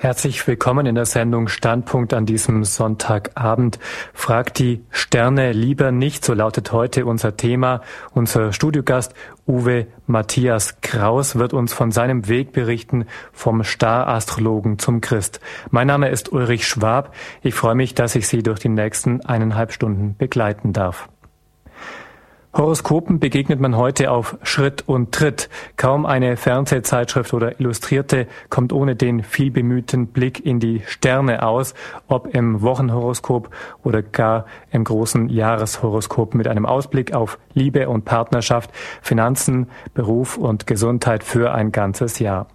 Herzlich willkommen in der Sendung Standpunkt an diesem Sonntagabend. Fragt die Sterne lieber nicht, so lautet heute unser Thema. Unser Studiogast Uwe Matthias Kraus wird uns von seinem Weg berichten, vom Star-Astrologen zum Christ. Mein Name ist Ulrich Schwab. Ich freue mich, dass ich Sie durch die nächsten eineinhalb Stunden begleiten darf. Horoskopen begegnet man heute auf Schritt und Tritt. Kaum eine Fernsehzeitschrift oder Illustrierte kommt ohne den vielbemühten Blick in die Sterne aus, ob im Wochenhoroskop oder gar im großen Jahreshoroskop mit einem Ausblick auf Liebe und Partnerschaft, Finanzen, Beruf und Gesundheit für ein ganzes Jahr.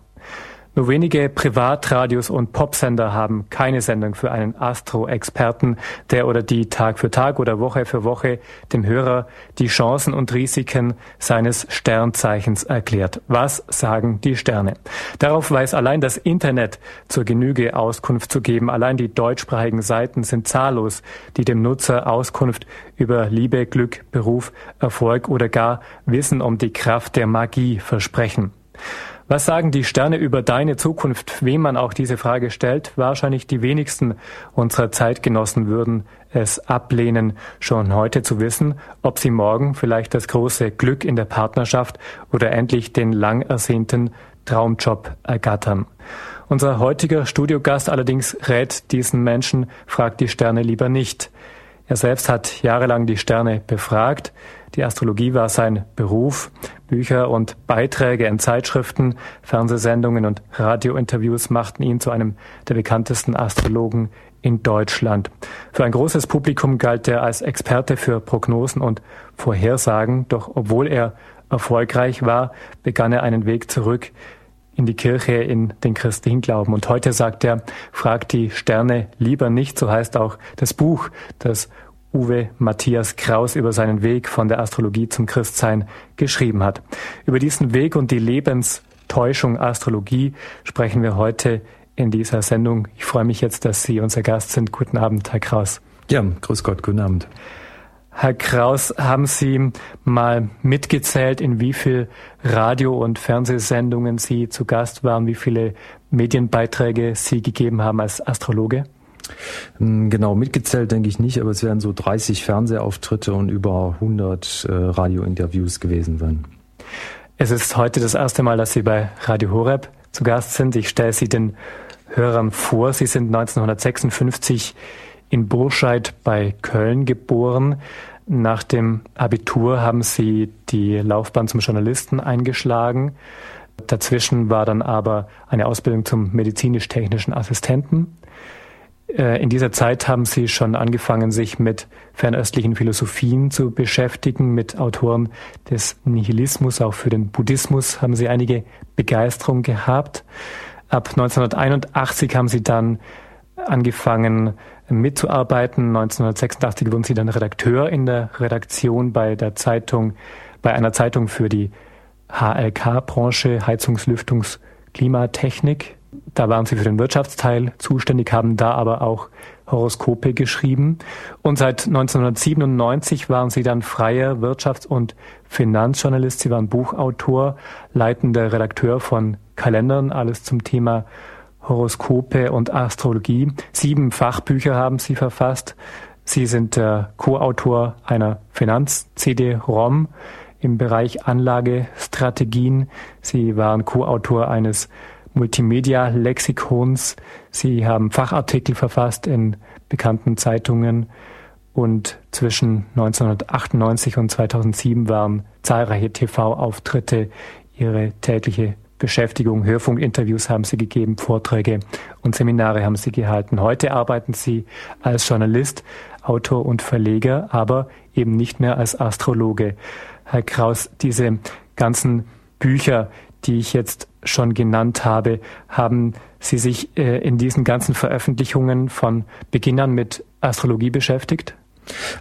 Nur wenige Privatradios und Popsender haben keine Sendung für einen Astro-Experten, der oder die Tag für Tag oder Woche für Woche dem Hörer die Chancen und Risiken seines Sternzeichens erklärt. Was sagen die Sterne? Darauf weiß allein das Internet zur Genüge Auskunft zu geben. Allein die deutschsprachigen Seiten sind zahllos, die dem Nutzer Auskunft über Liebe, Glück, Beruf, Erfolg oder gar Wissen um die Kraft der Magie versprechen. Was sagen die Sterne über deine Zukunft? Wem man auch diese Frage stellt, wahrscheinlich die wenigsten unserer Zeitgenossen würden es ablehnen, schon heute zu wissen, ob sie morgen vielleicht das große Glück in der Partnerschaft oder endlich den lang ersehnten Traumjob ergattern. Unser heutiger Studiogast allerdings rät diesen Menschen, fragt die Sterne lieber nicht. Er selbst hat jahrelang die Sterne befragt. Die Astrologie war sein Beruf. Bücher und Beiträge in Zeitschriften, Fernsehsendungen und Radiointerviews machten ihn zu einem der bekanntesten Astrologen in Deutschland. Für ein großes Publikum galt er als Experte für Prognosen und Vorhersagen, doch obwohl er erfolgreich war, begann er einen Weg zurück in die Kirche, in den christlichen Glauben. Und heute sagt er, fragt die Sterne lieber nicht, so heißt auch das Buch, das Uwe Matthias Kraus über seinen Weg von der Astrologie zum Christsein geschrieben hat. Über diesen Weg und die Lebenstäuschung Astrologie sprechen wir heute in dieser Sendung. Ich freue mich jetzt, dass Sie unser Gast sind. Guten Abend, Herr Kraus. Ja, grüß Gott, guten Abend. Herr Kraus, haben Sie mal mitgezählt, in wie viel Radio- und Fernsehsendungen Sie zu Gast waren, wie viele Medienbeiträge Sie gegeben haben als Astrologe? Hm, genau, mitgezählt denke ich nicht, aber es werden so 30 Fernsehauftritte und über 100 äh, Radiointerviews gewesen sein. Es ist heute das erste Mal, dass Sie bei Radio Horeb zu Gast sind. Ich stelle Sie den Hörern vor. Sie sind 1956 in Burscheid bei Köln geboren. Nach dem Abitur haben Sie die Laufbahn zum Journalisten eingeschlagen. Dazwischen war dann aber eine Ausbildung zum medizinisch-technischen Assistenten. Äh, in dieser Zeit haben Sie schon angefangen, sich mit fernöstlichen Philosophien zu beschäftigen, mit Autoren des Nihilismus, auch für den Buddhismus haben Sie einige Begeisterung gehabt. Ab 1981 haben Sie dann angefangen mitzuarbeiten. 1986 wurden Sie dann Redakteur in der Redaktion bei der Zeitung, bei einer Zeitung für die HLK-Branche, Heizungs-, Lüftungs-, Klimatechnik. Da waren sie für den Wirtschaftsteil zuständig, haben da aber auch Horoskope geschrieben. Und seit 1997 waren sie dann freier Wirtschafts- und Finanzjournalist. Sie waren Buchautor, leitender Redakteur von Kalendern, alles zum Thema Horoskope und Astrologie. Sieben Fachbücher haben sie verfasst. Sie sind der Co-Autor einer Finanz-CD-ROM im Bereich Anlagestrategien. Sie waren Co-Autor eines Multimedia-Lexikons. Sie haben Fachartikel verfasst in bekannten Zeitungen und zwischen 1998 und 2007 waren zahlreiche TV-Auftritte ihre tägliche Beschäftigung. Hörfunkinterviews haben sie gegeben, Vorträge und Seminare haben sie gehalten. Heute arbeiten sie als Journalist, Autor und Verleger, aber eben nicht mehr als Astrologe. Herr Kraus, diese ganzen Bücher, die ich jetzt schon genannt habe, haben Sie sich äh, in diesen ganzen Veröffentlichungen von Beginn an mit Astrologie beschäftigt?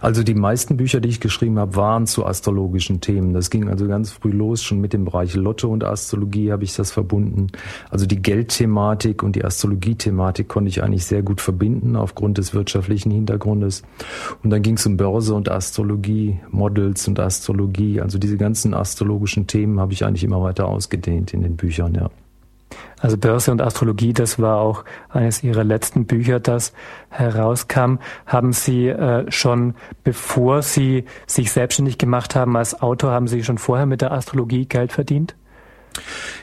Also die meisten Bücher, die ich geschrieben habe, waren zu astrologischen Themen. Das ging also ganz früh los, schon mit dem Bereich Lotto und Astrologie habe ich das verbunden. Also die Geldthematik und die Astrologiethematik konnte ich eigentlich sehr gut verbinden aufgrund des wirtschaftlichen Hintergrundes. Und dann ging es um Börse und Astrologie, Models und Astrologie. Also diese ganzen astrologischen Themen habe ich eigentlich immer weiter ausgedehnt in den Büchern, ja. Also Börse und Astrologie, das war auch eines Ihrer letzten Bücher, das herauskam. Haben Sie äh, schon, bevor Sie sich selbstständig gemacht haben als Autor, haben Sie schon vorher mit der Astrologie Geld verdient?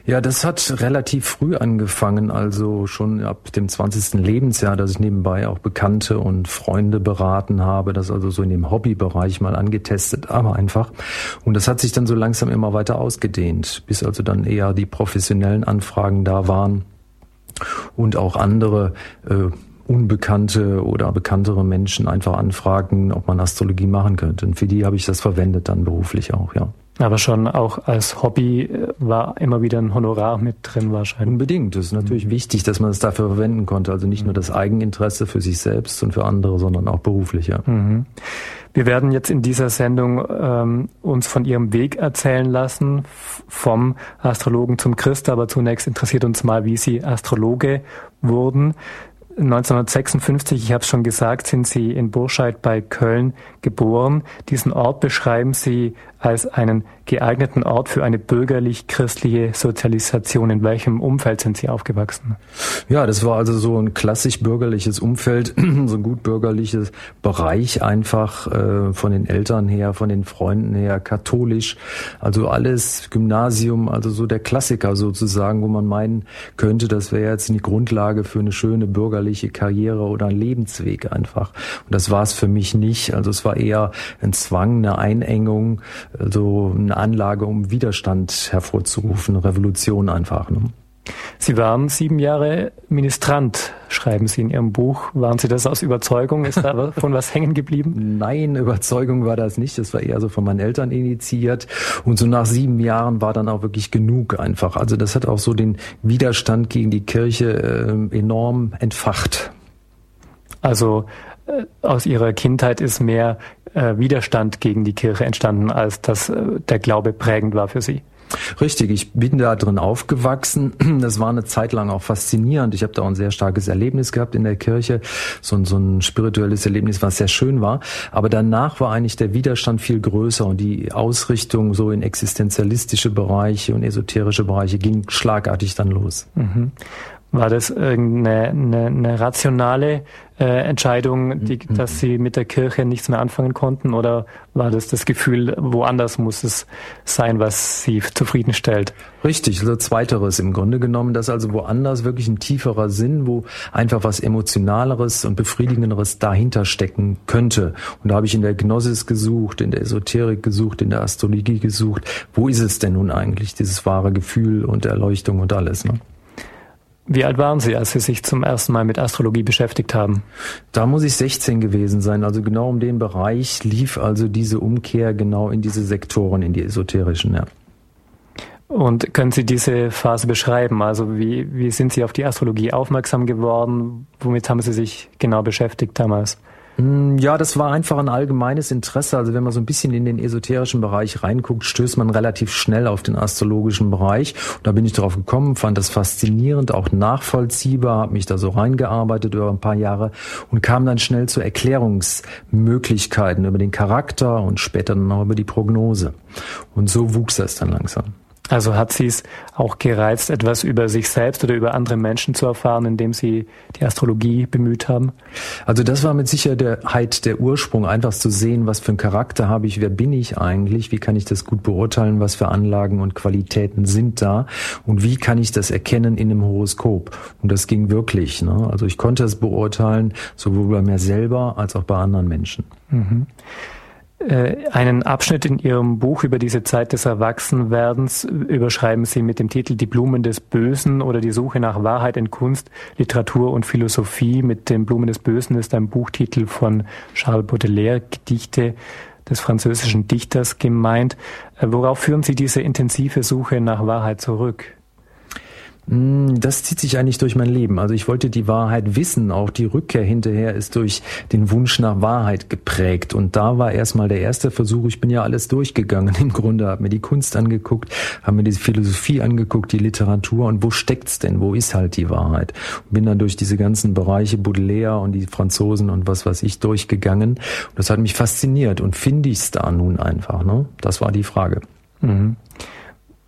Ja, das hat relativ früh angefangen, also schon ab dem 20. Lebensjahr, dass ich nebenbei auch Bekannte und Freunde beraten habe, das also so in dem Hobbybereich mal angetestet, aber einfach. Und das hat sich dann so langsam immer weiter ausgedehnt, bis also dann eher die professionellen Anfragen da waren und auch andere äh, unbekannte oder bekanntere Menschen einfach anfragen, ob man Astrologie machen könnte. Und für die habe ich das verwendet dann beruflich auch, ja. Aber schon auch als Hobby äh, war immer wieder ein Honorar mit drin wahrscheinlich. Unbedingt. Das ist natürlich mhm. wichtig, dass man es dafür verwenden konnte. Also nicht nur das Eigeninteresse für sich selbst und für andere, sondern auch beruflich. Ja. Mhm. Wir werden jetzt in dieser Sendung ähm, uns von Ihrem Weg erzählen lassen, vom Astrologen zum Christ. Aber zunächst interessiert uns mal, wie Sie Astrologe wurden. 1956, ich habe es schon gesagt, sind Sie in Burscheid bei Köln geboren. Diesen Ort beschreiben Sie als einen geeigneten Ort für eine bürgerlich-christliche Sozialisation. In welchem Umfeld sind Sie aufgewachsen? Ja, das war also so ein klassisch bürgerliches Umfeld, so ein gut bürgerliches Bereich einfach äh, von den Eltern her, von den Freunden her, katholisch, also alles Gymnasium, also so der Klassiker sozusagen, wo man meinen könnte, das wäre jetzt die Grundlage für eine schöne bürgerliche Karriere oder ein Lebensweg einfach. Und das war es für mich nicht. Also es war eher ein Zwang, eine Einengung, also eine Anlage, um Widerstand hervorzurufen, Revolution einfach. Ne? Sie waren sieben Jahre Ministrant, schreiben Sie in Ihrem Buch. Waren Sie das aus Überzeugung? Ist da von was hängen geblieben? Nein, Überzeugung war das nicht. Das war eher so von meinen Eltern initiiert. Und so nach sieben Jahren war dann auch wirklich genug einfach. Also das hat auch so den Widerstand gegen die Kirche äh, enorm entfacht. Also äh, aus Ihrer Kindheit ist mehr äh, Widerstand gegen die Kirche entstanden, als dass äh, der Glaube prägend war für Sie. Richtig, ich bin da drin aufgewachsen. Das war eine Zeit lang auch faszinierend. Ich habe da auch ein sehr starkes Erlebnis gehabt in der Kirche, so ein, so ein spirituelles Erlebnis, was sehr schön war. Aber danach war eigentlich der Widerstand viel größer und die Ausrichtung so in existenzialistische Bereiche und esoterische Bereiche ging schlagartig dann los. Mhm. War das irgendeine eine, eine rationale äh, Entscheidung, die, mhm. dass Sie mit der Kirche nichts mehr anfangen konnten? Oder war das das Gefühl, woanders muss es sein, was Sie zufriedenstellt? Richtig, also zweiteres im Grunde genommen, dass also woanders wirklich ein tieferer Sinn, wo einfach was Emotionaleres und Befriedigenderes dahinter stecken könnte. Und da habe ich in der Gnosis gesucht, in der Esoterik gesucht, in der Astrologie gesucht. Wo ist es denn nun eigentlich, dieses wahre Gefühl und Erleuchtung und alles? Ne? Wie alt waren Sie, als Sie sich zum ersten Mal mit Astrologie beschäftigt haben? Da muss ich 16 gewesen sein. Also genau um den Bereich lief also diese Umkehr genau in diese Sektoren, in die esoterischen, ja. Und können Sie diese Phase beschreiben? Also wie, wie sind Sie auf die Astrologie aufmerksam geworden? Womit haben Sie sich genau beschäftigt damals? Hm, ja, das war einfach ein allgemeines Interesse. Also wenn man so ein bisschen in den esoterischen Bereich reinguckt, stößt man relativ schnell auf den astrologischen Bereich. Da bin ich drauf gekommen, fand das faszinierend, auch nachvollziehbar, habe mich da so reingearbeitet über ein paar Jahre und kam dann schnell zu Erklärungsmöglichkeiten über den Charakter und später dann auch über die Prognose. Und so wuchs das dann langsam. Also hat sie es auch gereizt, etwas über sich selbst oder über andere Menschen zu erfahren, indem sie die Astrologie bemüht haben? Also das war mit Sicherheit der Ursprung, einfach zu sehen, was für einen Charakter habe ich, wer bin ich eigentlich, wie kann ich das gut beurteilen, was für Anlagen und Qualitäten sind da und wie kann ich das erkennen in einem Horoskop. Und das ging wirklich. Ne? Also ich konnte es beurteilen, sowohl bei mir selber als auch bei anderen Menschen. Mhm. Äh, einen Abschnitt in Ihrem Buch über diese Zeit des Erwachsenwerdens überschreiben Sie mit dem Titel Die Blumen des Bösen oder die Suche nach Wahrheit in Kunst, Literatur und Philosophie. Mit den Blumen des Bösen ist ein Buchtitel von Charles Baudelaire, Gedichte des französischen Dichters gemeint. Äh, worauf führen Sie diese intensive Suche nach Wahrheit zurück? Hm, das zieht sich eigentlich durch mein Leben. Also ich wollte die Wahrheit wissen. Auch die Rückkehr hinterher ist durch den Wunsch nach Wahrheit geprägt. Und da war erstmal der erste Versuch. Ich bin ja alles durchgegangen. Im Grunde habe mir die Kunst angeguckt, habe mir die Philosophie angeguckt, die Literatur. Und wo steckt's denn? Wo ist halt die Wahrheit? Und bin dann durch diese ganzen Bereiche Baudelaire und die Franzosen und was weiß ich durchgegangen. Und das hat mich fasziniert. Und finde ich's da nun einfach? Ne? Das war die Frage. Mhm.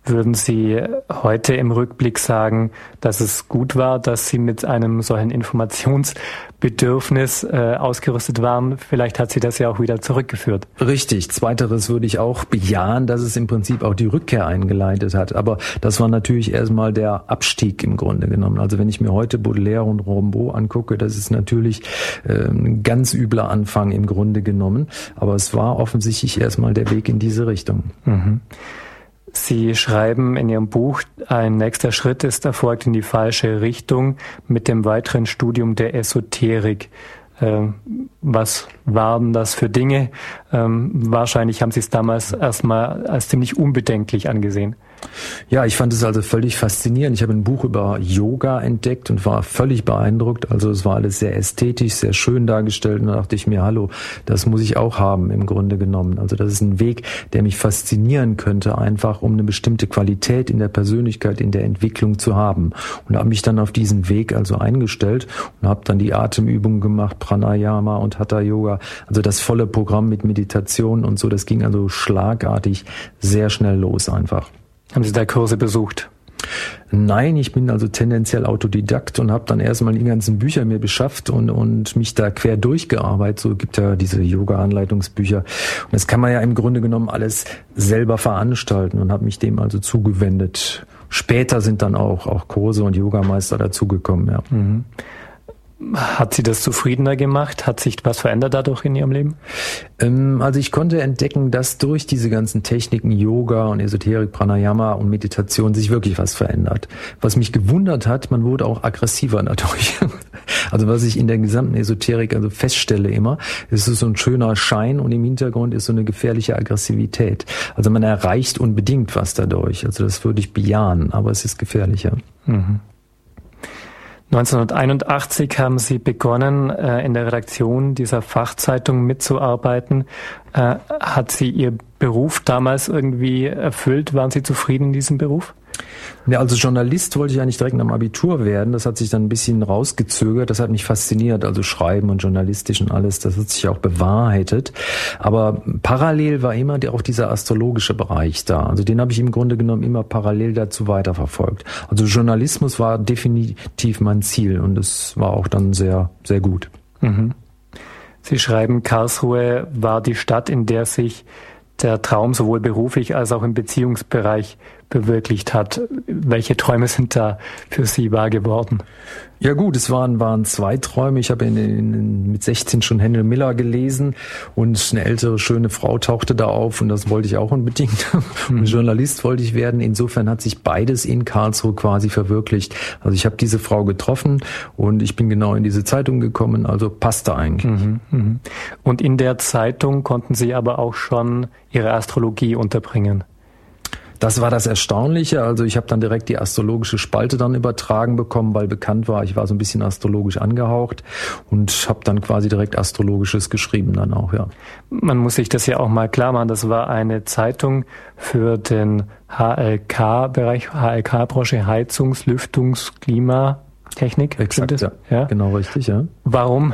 Würden Sie heute im Rückblick sagen, dass es gut war, dass Sie mit einem solchen Informationsbedürfnis äh, ausgerüstet waren? Vielleicht hat Sie das ja auch wieder zurückgeführt. Richtig. Zweiteres würde ich auch bejahen, dass es im Prinzip auch die Rückkehr eingeleitet hat. Aber das war natürlich erstmal der Abstieg im Grunde genommen. Also wenn ich mir heute Baudelaire und Rimbaud angucke, das ist natürlich äh, ein ganz übler Anfang im Grunde genommen. Aber es war offensichtlich erstmal der Weg in diese Richtung. Mhm. Sie schreiben in Ihrem Buch, ein nächster Schritt ist erfolgt in die falsche Richtung mit dem weiteren Studium der Esoterik. Ähm, was waren das für Dinge? Ähm, wahrscheinlich haben Sie es damals erstmal als ziemlich unbedenklich angesehen. Ja, ich fand es also völlig faszinierend. Ich habe ein Buch über Yoga entdeckt und war völlig beeindruckt. Also es war alles sehr ästhetisch, sehr schön dargestellt und da dachte ich mir, hallo, das muss ich auch haben im Grunde genommen. Also das ist ein Weg, der mich faszinieren könnte, einfach um eine bestimmte Qualität in der Persönlichkeit, in der Entwicklung zu haben. Und habe mich dann auf diesen Weg also eingestellt und habe dann die Atemübungen gemacht, Pranayama und Hatha Yoga. Also das volle Programm mit Meditation und so, das ging also schlagartig sehr schnell los einfach. Haben Sie da Kurse besucht? Nein, ich bin also tendenziell Autodidakt und habe dann erstmal die ganzen Bücher mir beschafft und, und mich da quer durchgearbeitet. So gibt ja diese Yoga-Anleitungsbücher. Und das kann man ja im Grunde genommen alles selber veranstalten und habe mich dem also zugewendet. Später sind dann auch, auch Kurse und Yogameister dazugekommen, ja. Mhm. Hat Sie das zufriedener gemacht? Hat sich was verändert dadurch in Ihrem Leben? Ähm, also ich konnte entdecken, dass durch diese ganzen Techniken Yoga und Esoterik, Pranayama und Meditation sich wirklich was verändert. Was mich gewundert hat, man wurde auch aggressiver dadurch. Also was ich in der gesamten Esoterik also feststelle immer, ist so ein schöner Schein und im Hintergrund ist so eine gefährliche Aggressivität. Also man erreicht unbedingt was dadurch. Also das würde ich bejahen, aber es ist gefährlicher. Mhm. 1981 haben Sie begonnen, äh, in der Redaktion dieser Fachzeitung mitzuarbeiten. Äh, hat Sie Ihr Beruf damals irgendwie erfüllt? Waren Sie zufrieden in diesem Beruf? Ja, als Journalist wollte ich eigentlich direkt am Abitur werden. Das hat sich dann ein bisschen rausgezögert. Das hat mich fasziniert. Also Schreiben und journalistisch und alles. Das hat sich auch bewahrheitet. Aber parallel war immer auch dieser astrologische Bereich da. Also den habe ich im Grunde genommen immer parallel dazu weiterverfolgt. Also Journalismus war definitiv mein Ziel und es war auch dann sehr, sehr gut. Mhm. Sie schreiben, Karlsruhe war die Stadt, in der sich der Traum sowohl beruflich als auch im Beziehungsbereich bewirklicht hat. Welche Träume sind da für Sie wahr geworden? Ja gut, es waren, waren zwei Träume. Ich habe in, in, mit 16 schon Henry Miller gelesen und eine ältere, schöne Frau tauchte da auf und das wollte ich auch unbedingt. Mhm. Journalist wollte ich werden. Insofern hat sich beides in Karlsruhe quasi verwirklicht. Also ich habe diese Frau getroffen und ich bin genau in diese Zeitung gekommen, also passte eigentlich. Mhm, mh. Und in der Zeitung konnten Sie aber auch schon Ihre Astrologie unterbringen. Das war das Erstaunliche. Also ich habe dann direkt die astrologische Spalte dann übertragen bekommen, weil bekannt war, ich war so ein bisschen astrologisch angehaucht und habe dann quasi direkt astrologisches geschrieben dann auch, ja. Man muss sich das ja auch mal klar machen. Das war eine Zeitung für den HLK-Bereich, HLK-Branche Heizungs-, Lüftungs-, Klima- Technik. Exakt, ja. ja. Genau richtig, ja. Warum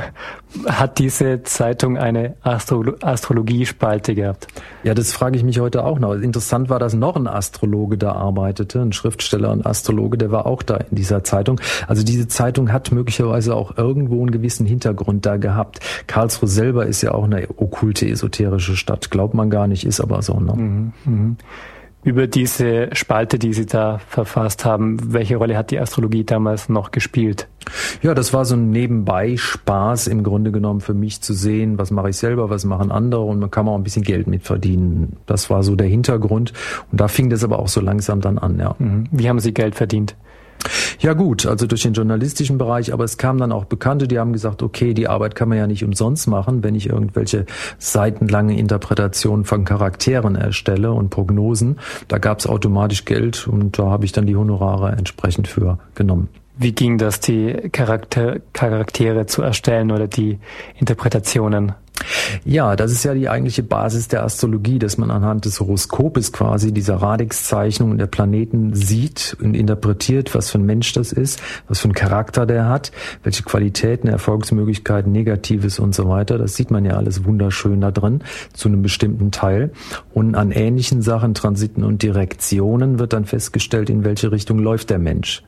hat diese Zeitung eine Astro Astrologiespalte gehabt? Ja, das frage ich mich heute auch noch. Interessant war, dass noch ein Astrologe da arbeitete, ein Schriftsteller und Astrologe, der war auch da in dieser Zeitung. Also diese Zeitung hat möglicherweise auch irgendwo einen gewissen Hintergrund da gehabt. Karlsruhe selber ist ja auch eine okkulte, esoterische Stadt. Glaubt man gar nicht, ist aber so. Ne? Mhm, mh über diese Spalte, die Sie da verfasst haben. Welche Rolle hat die Astrologie damals noch gespielt? Ja, das war so ein Nebenbei-Spaß im Grunde genommen für mich zu sehen, was mache ich selber, was machen andere und man kann auch ein bisschen Geld mit verdienen. Das war so der Hintergrund und da fing das aber auch so langsam dann an, ja. Mhm. Wie haben Sie Geld verdient? Ja gut, also durch den journalistischen Bereich, aber es kamen dann auch Bekannte, die haben gesagt, okay, die Arbeit kann man ja nicht umsonst machen, wenn ich irgendwelche seitenlange Interpretationen von Charakteren erstelle und Prognosen. Da gab es automatisch Geld und da habe ich dann die Honorare entsprechend für genommen. Wie ging das, die Charakter Charaktere zu erstellen oder die Interpretationen? Ja, das ist ja die eigentliche Basis der Astrologie, dass man anhand des Horoskopes quasi dieser Radix-Zeichnung der Planeten sieht und interpretiert, was für ein Mensch das ist, was für einen Charakter der hat, welche Qualitäten, Erfolgsmöglichkeiten, Negatives und so weiter. Das sieht man ja alles wunderschön da drin, zu einem bestimmten Teil. Und an ähnlichen Sachen, Transiten und Direktionen wird dann festgestellt, in welche Richtung läuft der Mensch.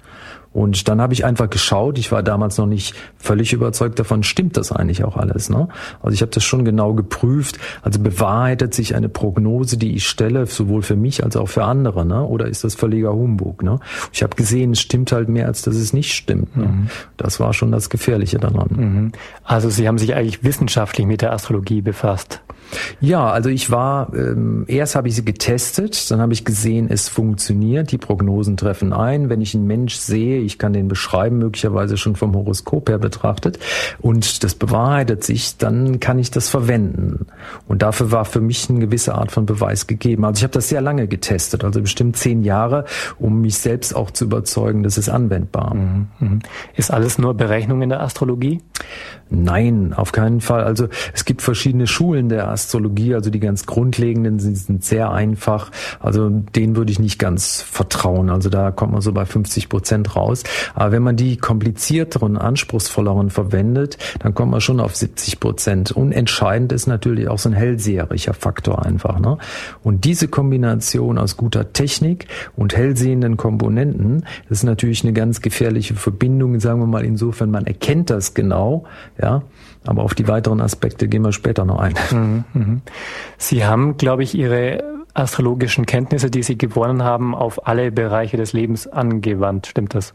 Und dann habe ich einfach geschaut, ich war damals noch nicht völlig überzeugt davon, stimmt das eigentlich auch alles. Ne? Also ich habe das schon genau geprüft. Also bewahrheitet sich eine Prognose, die ich stelle, sowohl für mich als auch für andere, ne? oder ist das völliger Humbug? Ne? Ich habe gesehen, es stimmt halt mehr, als dass es nicht stimmt. Ne? Mhm. Das war schon das Gefährliche daran. Mhm. Also Sie haben sich eigentlich wissenschaftlich mit der Astrologie befasst. Ja, also ich war, ähm, erst habe ich sie getestet, dann habe ich gesehen, es funktioniert, die Prognosen treffen ein. Wenn ich einen Mensch sehe, ich kann den beschreiben, möglicherweise schon vom Horoskop her betrachtet, und das bewahrheitet sich, dann kann ich das verwenden. Und dafür war für mich eine gewisse Art von Beweis gegeben. Also ich habe das sehr lange getestet, also bestimmt zehn Jahre, um mich selbst auch zu überzeugen, dass es anwendbar. Mhm, mhm. Ist alles nur Berechnung in der Astrologie? Nein, auf keinen Fall. Also es gibt verschiedene Schulen der Astrologie, also die ganz grundlegenden sind, sind sehr einfach. Also denen würde ich nicht ganz vertrauen. Also da kommt man so bei 50 Prozent raus. Aber wenn man die komplizierteren, anspruchsvolleren verwendet, dann kommt man schon auf 70 Prozent. Und entscheidend ist natürlich auch so ein hellseherischer Faktor einfach. Ne? Und diese Kombination aus guter Technik und hellsehenden Komponenten, ist natürlich eine ganz gefährliche Verbindung, sagen wir mal insofern, man erkennt das genau, ja, aber auf die weiteren Aspekte gehen wir später noch ein. Mhm, mhm. Sie haben, glaube ich, Ihre astrologischen Kenntnisse, die Sie gewonnen haben, auf alle Bereiche des Lebens angewandt. Stimmt das?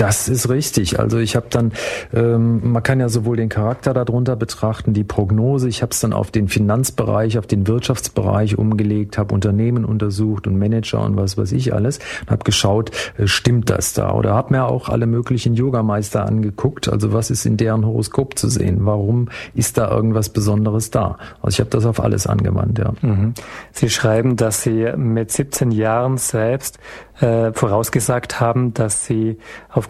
Das ist richtig. Also ich habe dann, ähm, man kann ja sowohl den Charakter darunter betrachten, die Prognose. Ich habe es dann auf den Finanzbereich, auf den Wirtschaftsbereich umgelegt, habe Unternehmen untersucht und Manager und was weiß ich alles und habe geschaut, äh, stimmt das da? Oder habe mir auch alle möglichen Yogameister angeguckt. Also was ist in deren Horoskop zu sehen? Warum ist da irgendwas Besonderes da? Also ich habe das auf alles angewandt. Ja. Mhm. Sie schreiben, dass Sie mit 17 Jahren selbst äh, vorausgesagt haben, dass sie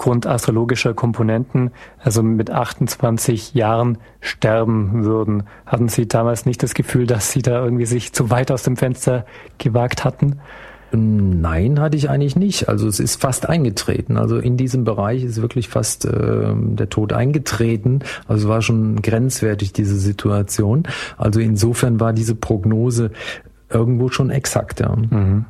aufgrund astrologischer Komponenten, also mit 28 Jahren, sterben würden. Hatten Sie damals nicht das Gefühl, dass Sie da irgendwie sich zu weit aus dem Fenster gewagt hatten? Nein, hatte ich eigentlich nicht. Also es ist fast eingetreten. Also in diesem Bereich ist wirklich fast äh, der Tod eingetreten. Also es war schon grenzwertig, diese Situation. Also insofern war diese Prognose irgendwo schon exakt, ja. Mhm.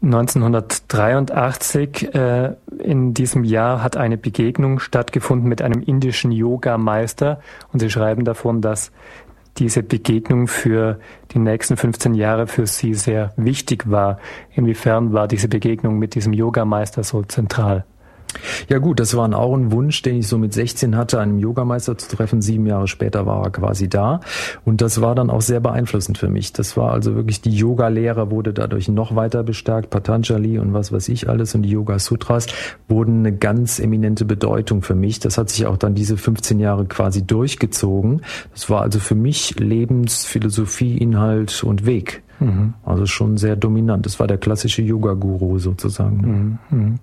1983 äh, in diesem Jahr hat eine Begegnung stattgefunden mit einem indischen Yoga-Meister und Sie schreiben davon, dass diese Begegnung für die nächsten 15 Jahre für Sie sehr wichtig war. Inwiefern war diese Begegnung mit diesem Yoga-Meister so zentral? Ja gut, das war auch ein Wunsch, den ich so mit 16 hatte, einen Yogameister zu treffen. Sieben Jahre später war er quasi da. Und das war dann auch sehr beeinflussend für mich. Das war also wirklich, die Yoga-Lehre wurde dadurch noch weiter bestärkt. Patanjali und was weiß ich alles und die Yoga-Sutras wurden eine ganz eminente Bedeutung für mich. Das hat sich auch dann diese 15 Jahre quasi durchgezogen. Das war also für mich Lebensphilosophie, Inhalt und Weg. Mhm. Also schon sehr dominant. Das war der klassische Yoga-Guru sozusagen. Mhm.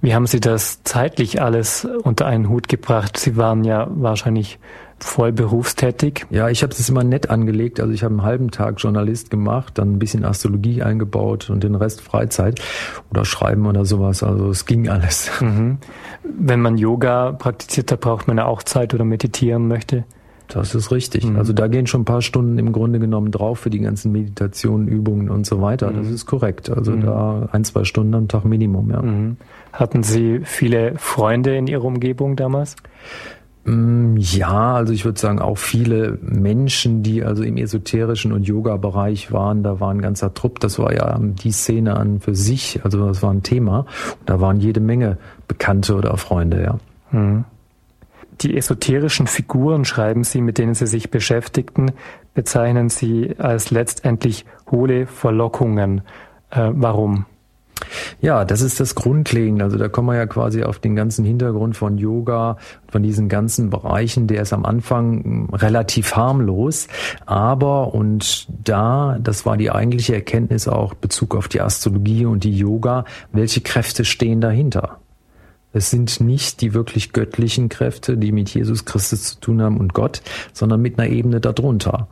Mhm. Wie haben Sie das zeitlich alles unter einen Hut gebracht? Sie waren ja wahrscheinlich voll berufstätig. Ja, ich habe es immer nett angelegt. Also ich habe einen halben Tag Journalist gemacht, dann ein bisschen Astrologie eingebaut und den Rest Freizeit oder Schreiben oder sowas. Also es ging alles. Mhm. Wenn man Yoga praktiziert, da braucht man ja auch Zeit oder meditieren möchte. Das ist richtig. Mhm. Also da gehen schon ein paar Stunden im Grunde genommen drauf für die ganzen Meditationen, Übungen und so weiter. Mhm. Das ist korrekt. Also mhm. da ein, zwei Stunden am Tag Minimum, ja. Hatten Sie viele Freunde in Ihrer Umgebung damals? Mm, ja, also ich würde sagen auch viele Menschen, die also im esoterischen und Yoga-Bereich waren, da war ein ganzer Trupp, das war ja die Szene an für sich, also das war ein Thema. da waren jede Menge Bekannte oder Freunde, ja. Mhm. Die esoterischen Figuren, schreiben Sie, mit denen Sie sich beschäftigten, bezeichnen Sie als letztendlich hohle Verlockungen. Äh, warum? Ja, das ist das Grundlegende. Also da kommen wir ja quasi auf den ganzen Hintergrund von Yoga, von diesen ganzen Bereichen. Der ist am Anfang hm, relativ harmlos. Aber, und da, das war die eigentliche Erkenntnis auch Bezug auf die Astrologie und die Yoga, welche Kräfte stehen dahinter? Es sind nicht die wirklich göttlichen Kräfte, die mit Jesus Christus zu tun haben und Gott, sondern mit einer Ebene darunter.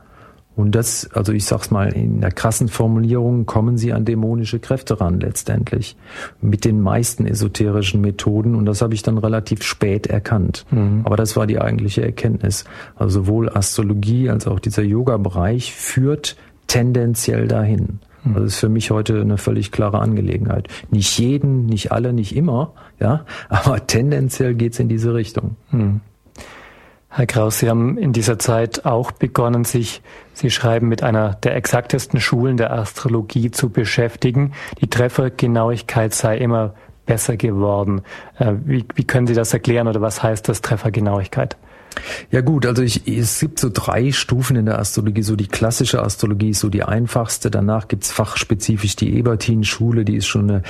Und das, also ich sag's mal, in der krassen Formulierung kommen sie an dämonische Kräfte ran letztendlich. Mit den meisten esoterischen Methoden. Und das habe ich dann relativ spät erkannt. Mhm. Aber das war die eigentliche Erkenntnis. Also sowohl Astrologie als auch dieser Yoga-Bereich führt tendenziell dahin. Mhm. Also das ist für mich heute eine völlig klare Angelegenheit. Nicht jeden, nicht alle, nicht immer, ja, aber tendenziell geht's in diese Richtung. Mhm. Herr Kraus, Sie haben in dieser Zeit auch begonnen, sich, Sie schreiben, mit einer der exaktesten Schulen der Astrologie zu beschäftigen. Die Treffergenauigkeit sei immer besser geworden. Äh, wie, wie können Sie das erklären oder was heißt das Treffergenauigkeit? Ja gut, also ich, es gibt so drei Stufen in der Astrologie. So die klassische Astrologie ist so die einfachste. Danach gibt's fachspezifisch die Ebertin-Schule, die ist schon eine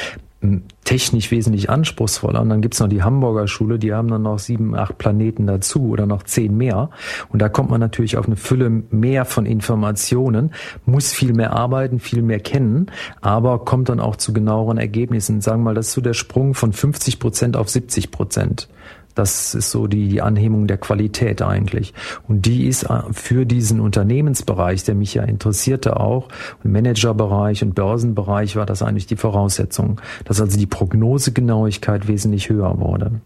technisch wesentlich anspruchsvoller. Und dann gibt's noch die Hamburger Schule, die haben dann noch sieben, acht Planeten dazu oder noch zehn mehr. Und da kommt man natürlich auf eine Fülle mehr von Informationen, muss viel mehr arbeiten, viel mehr kennen, aber kommt dann auch zu genaueren Ergebnissen. Sagen wir mal, das ist so der Sprung von 50 Prozent auf 70 Prozent. Das ist so die, die Anhebung der Qualität eigentlich. Und die ist äh, für diesen Unternehmensbereich, der mich ja interessierte auch, und Managerbereich und Börsenbereich war das eigentlich die Voraussetzung, dass also die Prognosegenauigkeit wesentlich höher wurde.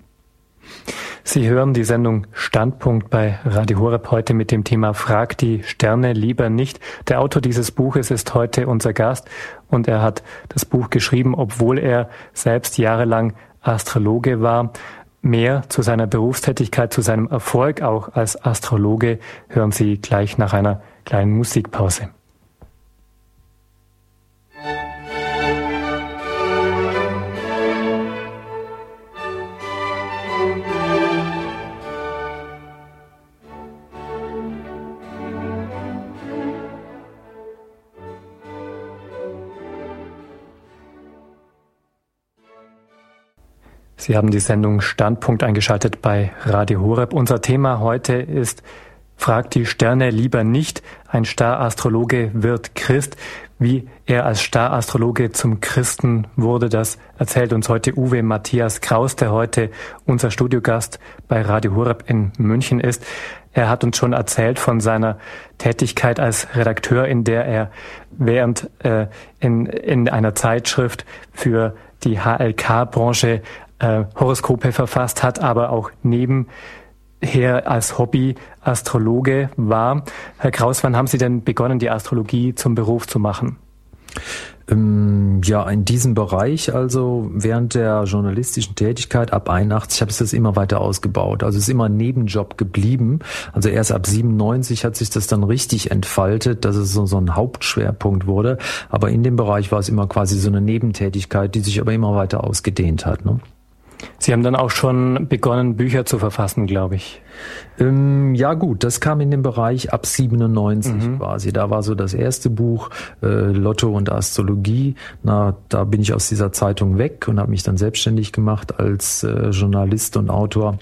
Sie hören die Sendung Standpunkt bei Radio Horeb heute mit dem Thema Frag die Sterne lieber nicht. Der Autor dieses Buches ist heute unser Gast und er hat das Buch geschrieben, obwohl er selbst jahrelang Astrologe war. Mehr zu seiner Berufstätigkeit, zu seinem Erfolg auch als Astrologe hören Sie gleich nach einer kleinen Musikpause. Sie haben die Sendung Standpunkt eingeschaltet bei Radio Horeb. Unser Thema heute ist Fragt die Sterne lieber nicht. Ein Starastrologe wird Christ. Wie er als Starastrologe zum Christen wurde, das erzählt uns heute Uwe Matthias Kraus, der heute unser Studiogast bei Radio Horeb in München ist. Er hat uns schon erzählt von seiner Tätigkeit als Redakteur, in der er während äh, in, in einer Zeitschrift für die HLK-Branche äh, Horoskope verfasst hat, aber auch nebenher als Hobby Astrologe war. Herr Kraus, wann haben Sie denn begonnen, die Astrologie zum Beruf zu machen? Ähm, ja, in diesem Bereich, also während der journalistischen Tätigkeit ab 81 habe ich das immer weiter ausgebaut. Also es ist immer ein Nebenjob geblieben. Also erst ab 97 hat sich das dann richtig entfaltet, dass es so, so ein Hauptschwerpunkt wurde. Aber in dem Bereich war es immer quasi so eine Nebentätigkeit, die sich aber immer weiter ausgedehnt hat. Ne? Sie haben dann auch schon begonnen, Bücher zu verfassen, glaube ich. Ähm, ja gut, das kam in den Bereich ab 97 mhm. quasi. Da war so das erste Buch äh, Lotto und Astrologie. Na, da bin ich aus dieser Zeitung weg und habe mich dann selbstständig gemacht als äh, Journalist und Autor.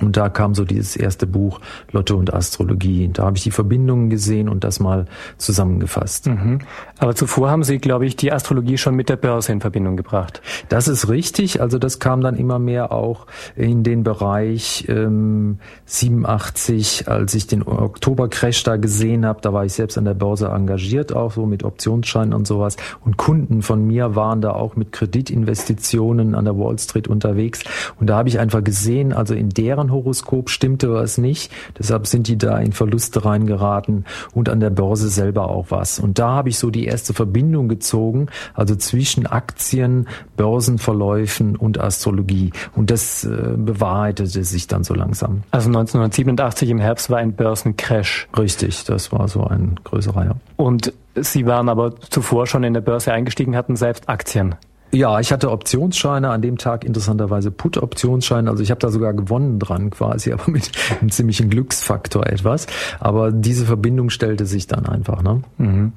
Und da kam so dieses erste Buch Lotto und Astrologie. Da habe ich die Verbindungen gesehen und das mal zusammengefasst. Mhm. Aber zuvor haben Sie, glaube ich, die Astrologie schon mit der Börse in Verbindung gebracht. Das ist richtig. Also das kam dann immer mehr auch in den Bereich ähm, 87, als ich den Oktobercrash da gesehen habe. Da war ich selbst an der Börse engagiert, auch so mit Optionsscheinen und sowas. Und Kunden von mir waren da auch mit Kreditinvestitionen an der Wall Street unterwegs. Und da habe ich einfach gesehen, also in deren Horoskop stimmte was nicht. Deshalb sind die da in Verluste reingeraten und an der Börse selber auch was. Und da habe ich so die erste Verbindung gezogen, also zwischen Aktien, Börsenverläufen und Astrologie. Und das äh, bewahrheitete sich dann so langsam. Also 1987 im Herbst war ein Börsencrash. Richtig, das war so ein größerer, ja. Und Sie waren aber zuvor schon in der Börse eingestiegen, hatten selbst Aktien. Ja, ich hatte Optionsscheine, an dem Tag interessanterweise Put-Optionsscheine. Also ich habe da sogar gewonnen dran quasi, aber mit einem ziemlichen Glücksfaktor etwas. Aber diese Verbindung stellte sich dann einfach. Ne? Mhm.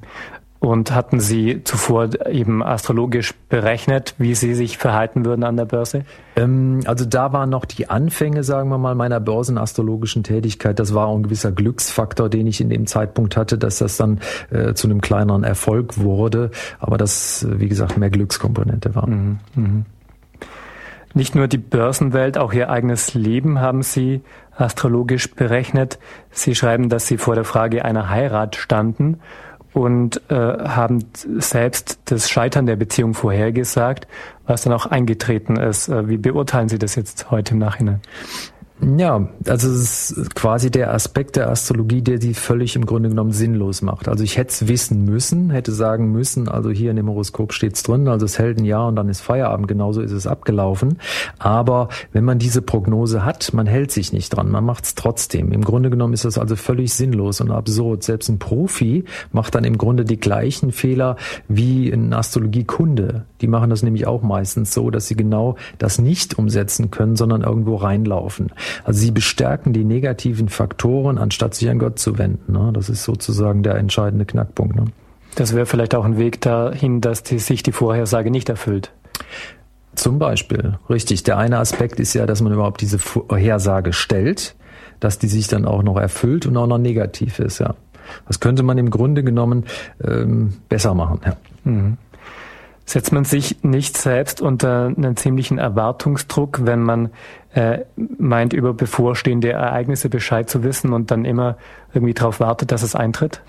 Und hatten Sie zuvor eben astrologisch berechnet, wie Sie sich verhalten würden an der Börse? Ähm, also da waren noch die Anfänge, sagen wir mal, meiner börsenastrologischen Tätigkeit. Das war auch ein gewisser Glücksfaktor, den ich in dem Zeitpunkt hatte, dass das dann äh, zu einem kleineren Erfolg wurde. Aber das, wie gesagt, mehr Glückskomponente war. Mhm. Mhm. Nicht nur die Börsenwelt, auch Ihr eigenes Leben haben Sie astrologisch berechnet. Sie schreiben, dass Sie vor der Frage einer Heirat standen und äh, haben selbst das Scheitern der Beziehung vorhergesagt, was dann auch eingetreten ist. Äh, wie beurteilen Sie das jetzt heute im Nachhinein? Ja, also es ist quasi der Aspekt der Astrologie, der die völlig im Grunde genommen sinnlos macht. Also ich hätte es wissen müssen, hätte sagen müssen, also hier in dem Horoskop steht's drin, also es hält ein Jahr und dann ist Feierabend, genauso ist es abgelaufen. Aber wenn man diese Prognose hat, man hält sich nicht dran, man macht es trotzdem. Im Grunde genommen ist das also völlig sinnlos und absurd. Selbst ein Profi macht dann im Grunde die gleichen Fehler wie ein Astrologiekunde. Die machen das nämlich auch meistens so, dass sie genau das nicht umsetzen können, sondern irgendwo reinlaufen. Also sie bestärken die negativen Faktoren, anstatt sich an Gott zu wenden. Ne? Das ist sozusagen der entscheidende Knackpunkt. Ne? Das wäre vielleicht auch ein Weg dahin, dass die, sich die Vorhersage nicht erfüllt. Zum Beispiel, richtig. Der eine Aspekt ist ja, dass man überhaupt diese Vorhersage stellt, dass die sich dann auch noch erfüllt und auch noch negativ ist, ja. Das könnte man im Grunde genommen ähm, besser machen, ja. Mhm. Setzt man sich nicht selbst unter einen ziemlichen Erwartungsdruck, wenn man äh, meint, über bevorstehende Ereignisse Bescheid zu wissen und dann immer irgendwie darauf wartet, dass es eintritt?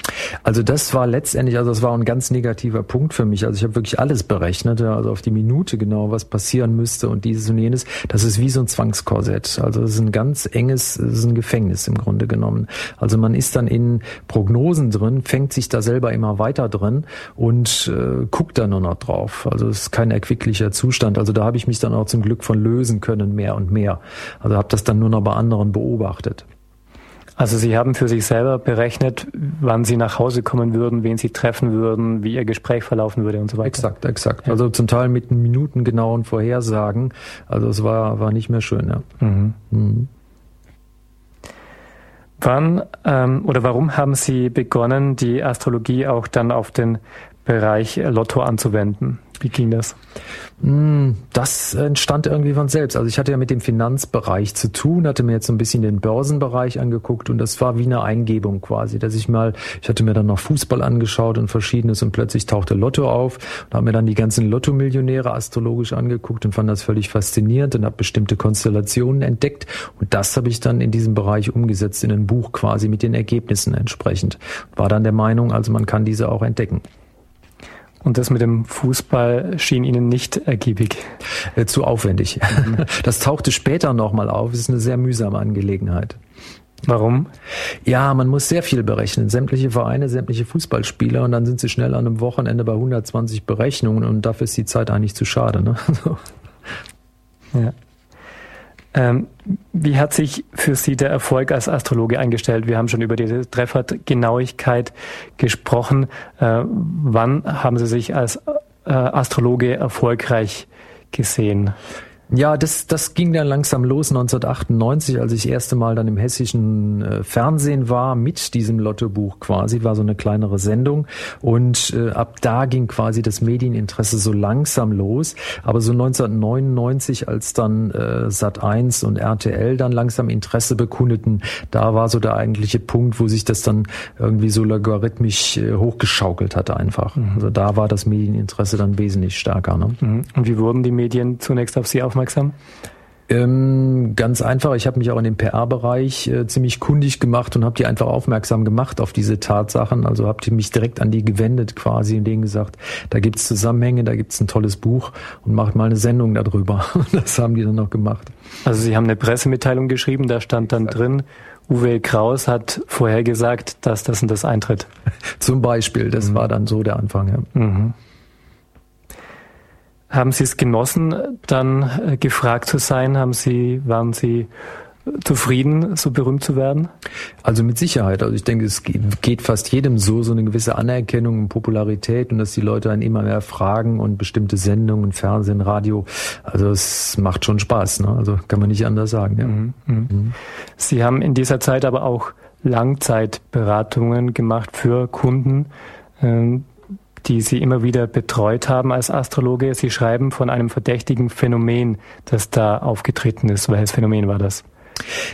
Also das war letztendlich, also das war ein ganz negativer Punkt für mich. Also ich habe wirklich alles berechnet, also auf die Minute genau, was passieren müsste und dieses und jenes. Das ist wie so ein Zwangskorsett. Also es ist ein ganz enges, es ist ein Gefängnis im Grunde genommen. Also man ist dann in Prognosen drin, fängt sich da selber immer weiter drin und äh, guckt da nur noch drauf. Also es ist kein erquicklicher Zustand. Also da habe ich mich dann auch zum Glück von lösen können, mehr und mehr. Also habe das dann nur noch bei anderen beobachtet. Also Sie haben für sich selber berechnet, wann Sie nach Hause kommen würden, wen Sie treffen würden, wie Ihr Gespräch verlaufen würde und so weiter. Exakt, exakt. Ja. Also zum Teil mit minutengenauen Vorhersagen. Also es war, war nicht mehr schön, ja. Mhm. Mhm. Wann ähm, oder warum haben Sie begonnen, die Astrologie auch dann auf den Bereich Lotto anzuwenden? Wie ging das? Hm, das entstand irgendwie von selbst. Also ich hatte ja mit dem Finanzbereich zu tun, hatte mir jetzt so ein bisschen den Börsenbereich angeguckt und das war wie eine Eingebung quasi, dass ich mal, ich hatte mir dann noch Fußball angeschaut und verschiedenes und plötzlich tauchte Lotto auf und habe mir dann die ganzen Lotto-Millionäre astrologisch angeguckt und fand das völlig faszinierend und habe bestimmte Konstellationen entdeckt und das habe ich dann in diesem Bereich umgesetzt in ein Buch quasi mit den Ergebnissen entsprechend. War dann der Meinung, also man kann diese auch entdecken. Und das mit dem Fußball schien Ihnen nicht ergiebig. Äh, zu aufwendig. Mhm. Das tauchte später nochmal auf. Es ist eine sehr mühsame Angelegenheit. Warum? Ja, man muss sehr viel berechnen. Sämtliche Vereine, sämtliche Fußballspieler und dann sind sie schnell an einem Wochenende bei 120 Berechnungen und dafür ist die Zeit eigentlich zu schade. Ne? ja. Ähm, wie hat sich für Sie der Erfolg als Astrologe eingestellt? Wir haben schon über die Treffergenauigkeit gesprochen. Äh, wann haben Sie sich als äh, Astrologe erfolgreich gesehen? Ja, das, das ging dann langsam los 1998, als ich das erste Mal dann im hessischen äh, Fernsehen war mit diesem Lottobuch quasi, war so eine kleinere Sendung und äh, ab da ging quasi das Medieninteresse so langsam los. Aber so 1999, als dann äh, Sat1 und RTL dann langsam Interesse bekundeten, da war so der eigentliche Punkt, wo sich das dann irgendwie so logarithmisch äh, hochgeschaukelt hatte einfach. Mhm. Also da war das Medieninteresse dann wesentlich stärker. Ne? Mhm. Und wie wurden die Medien zunächst auf Sie aufmerksam? Aufmerksam? Ähm, ganz einfach, ich habe mich auch in dem PR-Bereich äh, ziemlich kundig gemacht und habe die einfach aufmerksam gemacht auf diese Tatsachen. Also habe mich direkt an die gewendet quasi und denen gesagt, da gibt's Zusammenhänge, da gibt's ein tolles Buch und macht mal eine Sendung darüber. das haben die dann noch gemacht. Also Sie haben eine Pressemitteilung geschrieben, da stand dann drin, Uwe Kraus hat vorhergesagt, dass das und das eintritt. Zum Beispiel, das mhm. war dann so der Anfang. Ja. Mhm. Haben Sie es genossen, dann äh, gefragt zu sein? Haben Sie, waren Sie zufrieden, so berühmt zu werden? Also mit Sicherheit. Also ich denke, es geht fast jedem so, so eine gewisse Anerkennung und Popularität und dass die Leute einen immer mehr fragen und bestimmte Sendungen, Fernsehen, Radio. Also es macht schon Spaß. Ne? Also kann man nicht anders sagen. Ja. Mhm, mhm. Mhm. Sie haben in dieser Zeit aber auch Langzeitberatungen gemacht für Kunden. Ähm, die Sie immer wieder betreut haben als Astrologe. Sie schreiben von einem verdächtigen Phänomen, das da aufgetreten ist. Welches Phänomen war das?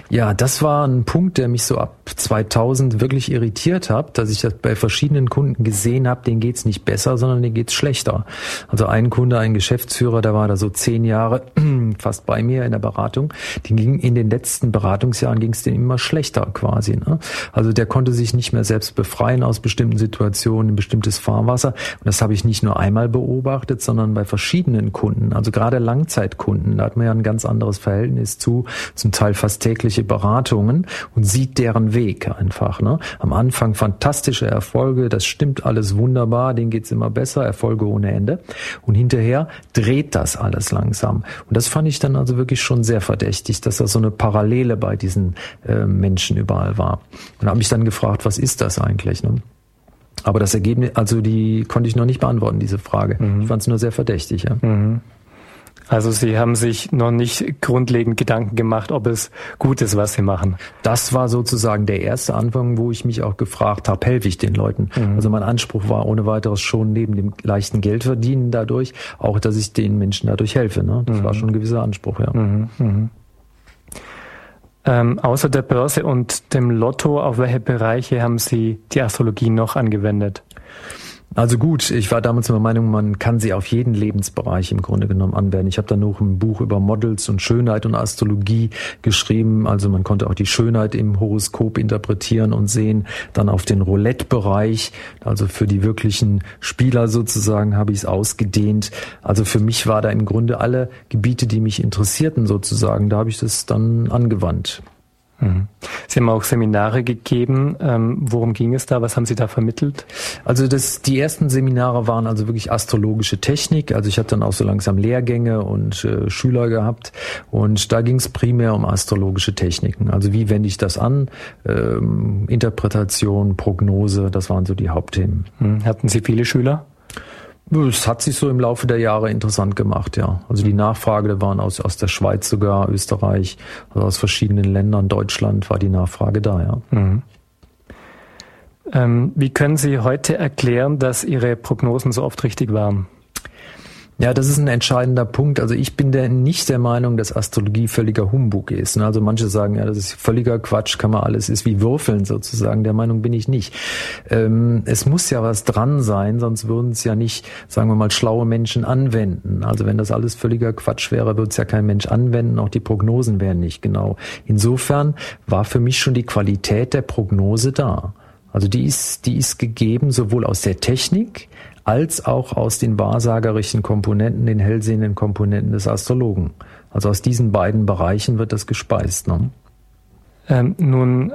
Ja, das war ein Punkt, der mich so ab 2000 wirklich irritiert hat, dass ich das bei verschiedenen Kunden gesehen habe, denen geht's nicht besser, sondern denen geht's schlechter. Also ein Kunde, ein Geschäftsführer, der war da so zehn Jahre fast bei mir in der Beratung, die ging in den letzten Beratungsjahren ging es denen immer schlechter quasi. Ne? Also der konnte sich nicht mehr selbst befreien aus bestimmten Situationen, bestimmtes Fahrwasser. Und das habe ich nicht nur einmal beobachtet, sondern bei verschiedenen Kunden, also gerade Langzeitkunden, da hat man ja ein ganz anderes Verhältnis zu, zum Teil fast tägliche Beratungen und sieht deren Weg einfach. Ne? Am Anfang fantastische Erfolge, das stimmt alles wunderbar, denen geht's immer besser, Erfolge ohne Ende. Und hinterher dreht das alles langsam. Und das fand ich dann also wirklich schon sehr verdächtig, dass da so eine Parallele bei diesen äh, Menschen überall war. Und habe mich dann gefragt, was ist das eigentlich? Ne? Aber das Ergebnis, also die konnte ich noch nicht beantworten, diese Frage. Mhm. Ich fand es nur sehr verdächtig. Ja. Mhm. Also Sie haben sich noch nicht grundlegend Gedanken gemacht, ob es gut ist, was Sie machen. Das war sozusagen der erste Anfang, wo ich mich auch gefragt habe, helfe ich den Leuten? Mhm. Also mein Anspruch war ohne weiteres schon neben dem leichten Geldverdienen dadurch, auch dass ich den Menschen dadurch helfe. Ne? Das mhm. war schon ein gewisser Anspruch, ja. Mhm. mhm. Ähm, außer der Börse und dem Lotto, auf welche Bereiche haben Sie die Astrologie noch angewendet? Also gut, ich war damals der Meinung, man kann sie auf jeden Lebensbereich im Grunde genommen anwenden. Ich habe dann noch ein Buch über Models und Schönheit und Astrologie geschrieben. Also man konnte auch die Schönheit im Horoskop interpretieren und sehen. Dann auf den Roulette-Bereich, also für die wirklichen Spieler sozusagen, habe ich es ausgedehnt. Also für mich war da im Grunde alle Gebiete, die mich interessierten sozusagen, da habe ich das dann angewandt. Mhm. Sie haben auch Seminare gegeben. Ähm, worum ging es da? Was haben Sie da vermittelt? Also das, die ersten Seminare waren also wirklich astrologische Technik. Also ich hatte dann auch so langsam Lehrgänge und äh, Schüler gehabt. Und da ging es primär um astrologische Techniken. Also wie wende ich das an? Ähm, Interpretation, Prognose, das waren so die Hauptthemen. Mhm. Hatten Sie viele Schüler? Es hat sich so im Laufe der Jahre interessant gemacht, ja. Also die Nachfrage, da waren aus, aus der Schweiz sogar, Österreich, also aus verschiedenen Ländern, Deutschland war die Nachfrage da, ja. Mhm. Ähm, wie können Sie heute erklären, dass Ihre Prognosen so oft richtig waren? Ja, das ist ein entscheidender Punkt. Also ich bin der, nicht der Meinung, dass Astrologie völliger Humbug ist. Also manche sagen, ja, das ist völliger Quatsch, kann man alles, ist wie Würfeln sozusagen. Der Meinung bin ich nicht. Ähm, es muss ja was dran sein, sonst würden es ja nicht, sagen wir mal, schlaue Menschen anwenden. Also wenn das alles völliger Quatsch wäre, würde es ja kein Mensch anwenden. Auch die Prognosen wären nicht genau. Insofern war für mich schon die Qualität der Prognose da. Also die ist, die ist gegeben sowohl aus der Technik, als auch aus den wahrsagerischen Komponenten, den hellsehenden Komponenten des Astrologen. Also aus diesen beiden Bereichen wird das gespeist. Ne? Ähm, nun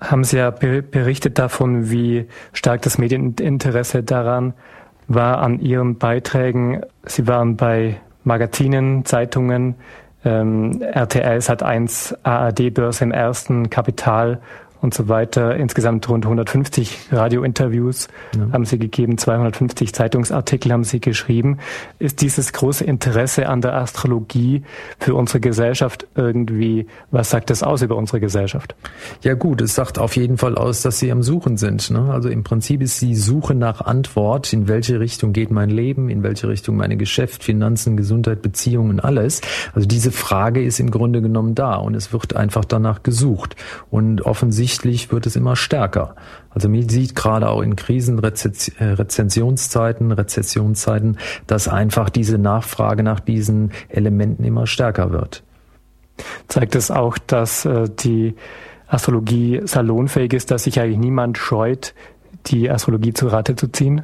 haben Sie ja berichtet davon, wie stark das Medieninteresse daran war an Ihren Beiträgen. Sie waren bei Magazinen, Zeitungen, ähm, RTL hat 1 ARD-Börse im ersten Kapital und so weiter. Insgesamt rund 150 Radiointerviews ja. haben sie gegeben, 250 Zeitungsartikel haben sie geschrieben. Ist dieses große Interesse an der Astrologie für unsere Gesellschaft irgendwie, was sagt das aus über unsere Gesellschaft? Ja gut, es sagt auf jeden Fall aus, dass sie am Suchen sind. Ne? Also im Prinzip ist die Suche nach Antwort, in welche Richtung geht mein Leben, in welche Richtung meine Geschäft, Finanzen, Gesundheit, Beziehungen, alles. Also diese Frage ist im Grunde genommen da und es wird einfach danach gesucht. Und offensichtlich offensichtlich wird es immer stärker. Also man sieht gerade auch in Krisen, äh, Rezensionszeiten, Rezessionszeiten, dass einfach diese Nachfrage nach diesen Elementen immer stärker wird. Zeigt es auch, dass äh, die Astrologie salonfähig ist, dass sich eigentlich niemand scheut, die Astrologie zu Rate zu ziehen?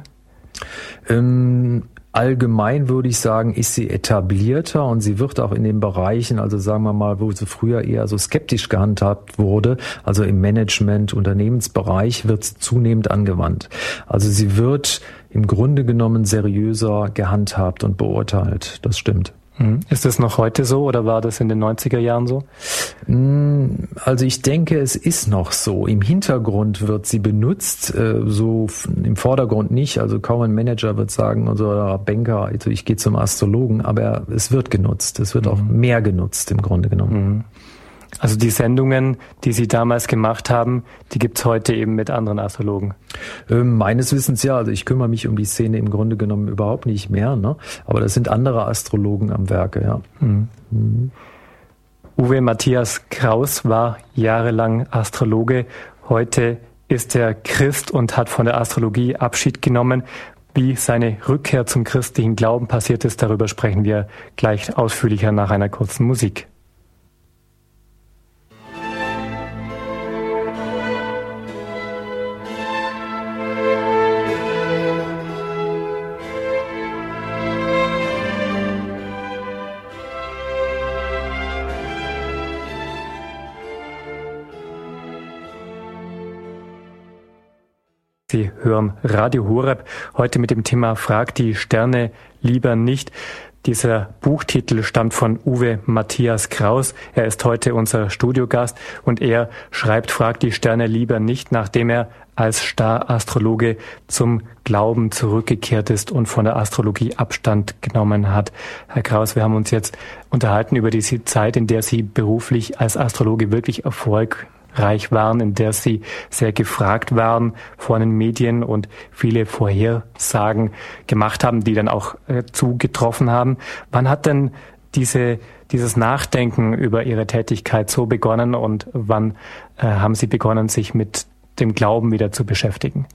Ähm, Allgemein würde ich sagen, ist sie etablierter und sie wird auch in den Bereichen, also sagen wir mal, wo sie früher eher so skeptisch gehandhabt wurde, also im Management, Unternehmensbereich, wird sie zunehmend angewandt. Also sie wird im Grunde genommen seriöser gehandhabt und beurteilt. Das stimmt. Hm. Ist das noch heute so oder war das in den 90er Jahren so? Hm, also ich denke, es ist noch so. Im Hintergrund wird sie benutzt, äh, so im Vordergrund nicht. Also kaum ein Manager wird sagen, oder Banker, also ich gehe zum Astrologen, aber es wird genutzt. Es wird mhm. auch mehr genutzt im Grunde genommen. Mhm. Also die Sendungen, die Sie damals gemacht haben, die gibt's heute eben mit anderen Astrologen? Ähm, meines Wissens ja. Also ich kümmere mich um die Szene im Grunde genommen überhaupt nicht mehr. Ne? Aber das sind andere Astrologen am Werke, ja. Mhm. Mhm. Uwe Matthias Kraus war jahrelang Astrologe. Heute ist er Christ und hat von der Astrologie Abschied genommen. Wie seine Rückkehr zum christlichen Glauben passiert ist, darüber sprechen wir gleich ausführlicher nach einer kurzen Musik. Sie hören Radio Horeb heute mit dem Thema Frag die Sterne lieber nicht. Dieser Buchtitel stammt von Uwe Matthias Kraus. Er ist heute unser Studiogast und er schreibt Frag die Sterne lieber nicht, nachdem er als Star-Astrologe zum Glauben zurückgekehrt ist und von der Astrologie Abstand genommen hat. Herr Kraus, wir haben uns jetzt unterhalten über diese Zeit, in der Sie beruflich als Astrologe wirklich Erfolg reich waren, in der sie sehr gefragt waren vor den Medien und viele Vorhersagen gemacht haben, die dann auch äh, zugetroffen haben. Wann hat denn diese, dieses Nachdenken über ihre Tätigkeit so begonnen und wann äh, haben Sie begonnen, sich mit dem Glauben wieder zu beschäftigen?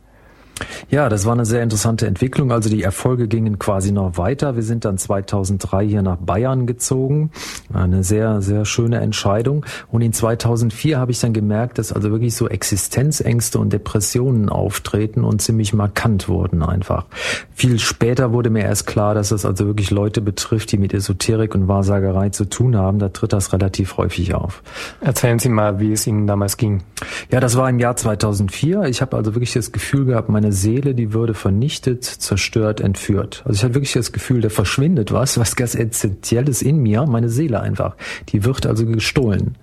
Ja, das war eine sehr interessante Entwicklung. Also die Erfolge gingen quasi noch weiter. Wir sind dann 2003 hier nach Bayern gezogen. Eine sehr, sehr schöne Entscheidung. Und in 2004 habe ich dann gemerkt, dass also wirklich so Existenzängste und Depressionen auftreten und ziemlich markant wurden einfach. Viel später wurde mir erst klar, dass das also wirklich Leute betrifft, die mit Esoterik und Wahrsagerei zu tun haben. Da tritt das relativ häufig auf. Erzählen Sie mal, wie es Ihnen damals ging. Ja, das war im Jahr 2004. Ich habe also wirklich das Gefühl gehabt, meine Seele, die würde vernichtet, zerstört, entführt. Also ich hatte wirklich das Gefühl, da verschwindet was, was ganz Essentielles in mir, meine Seele einfach. Die wird also gestohlen.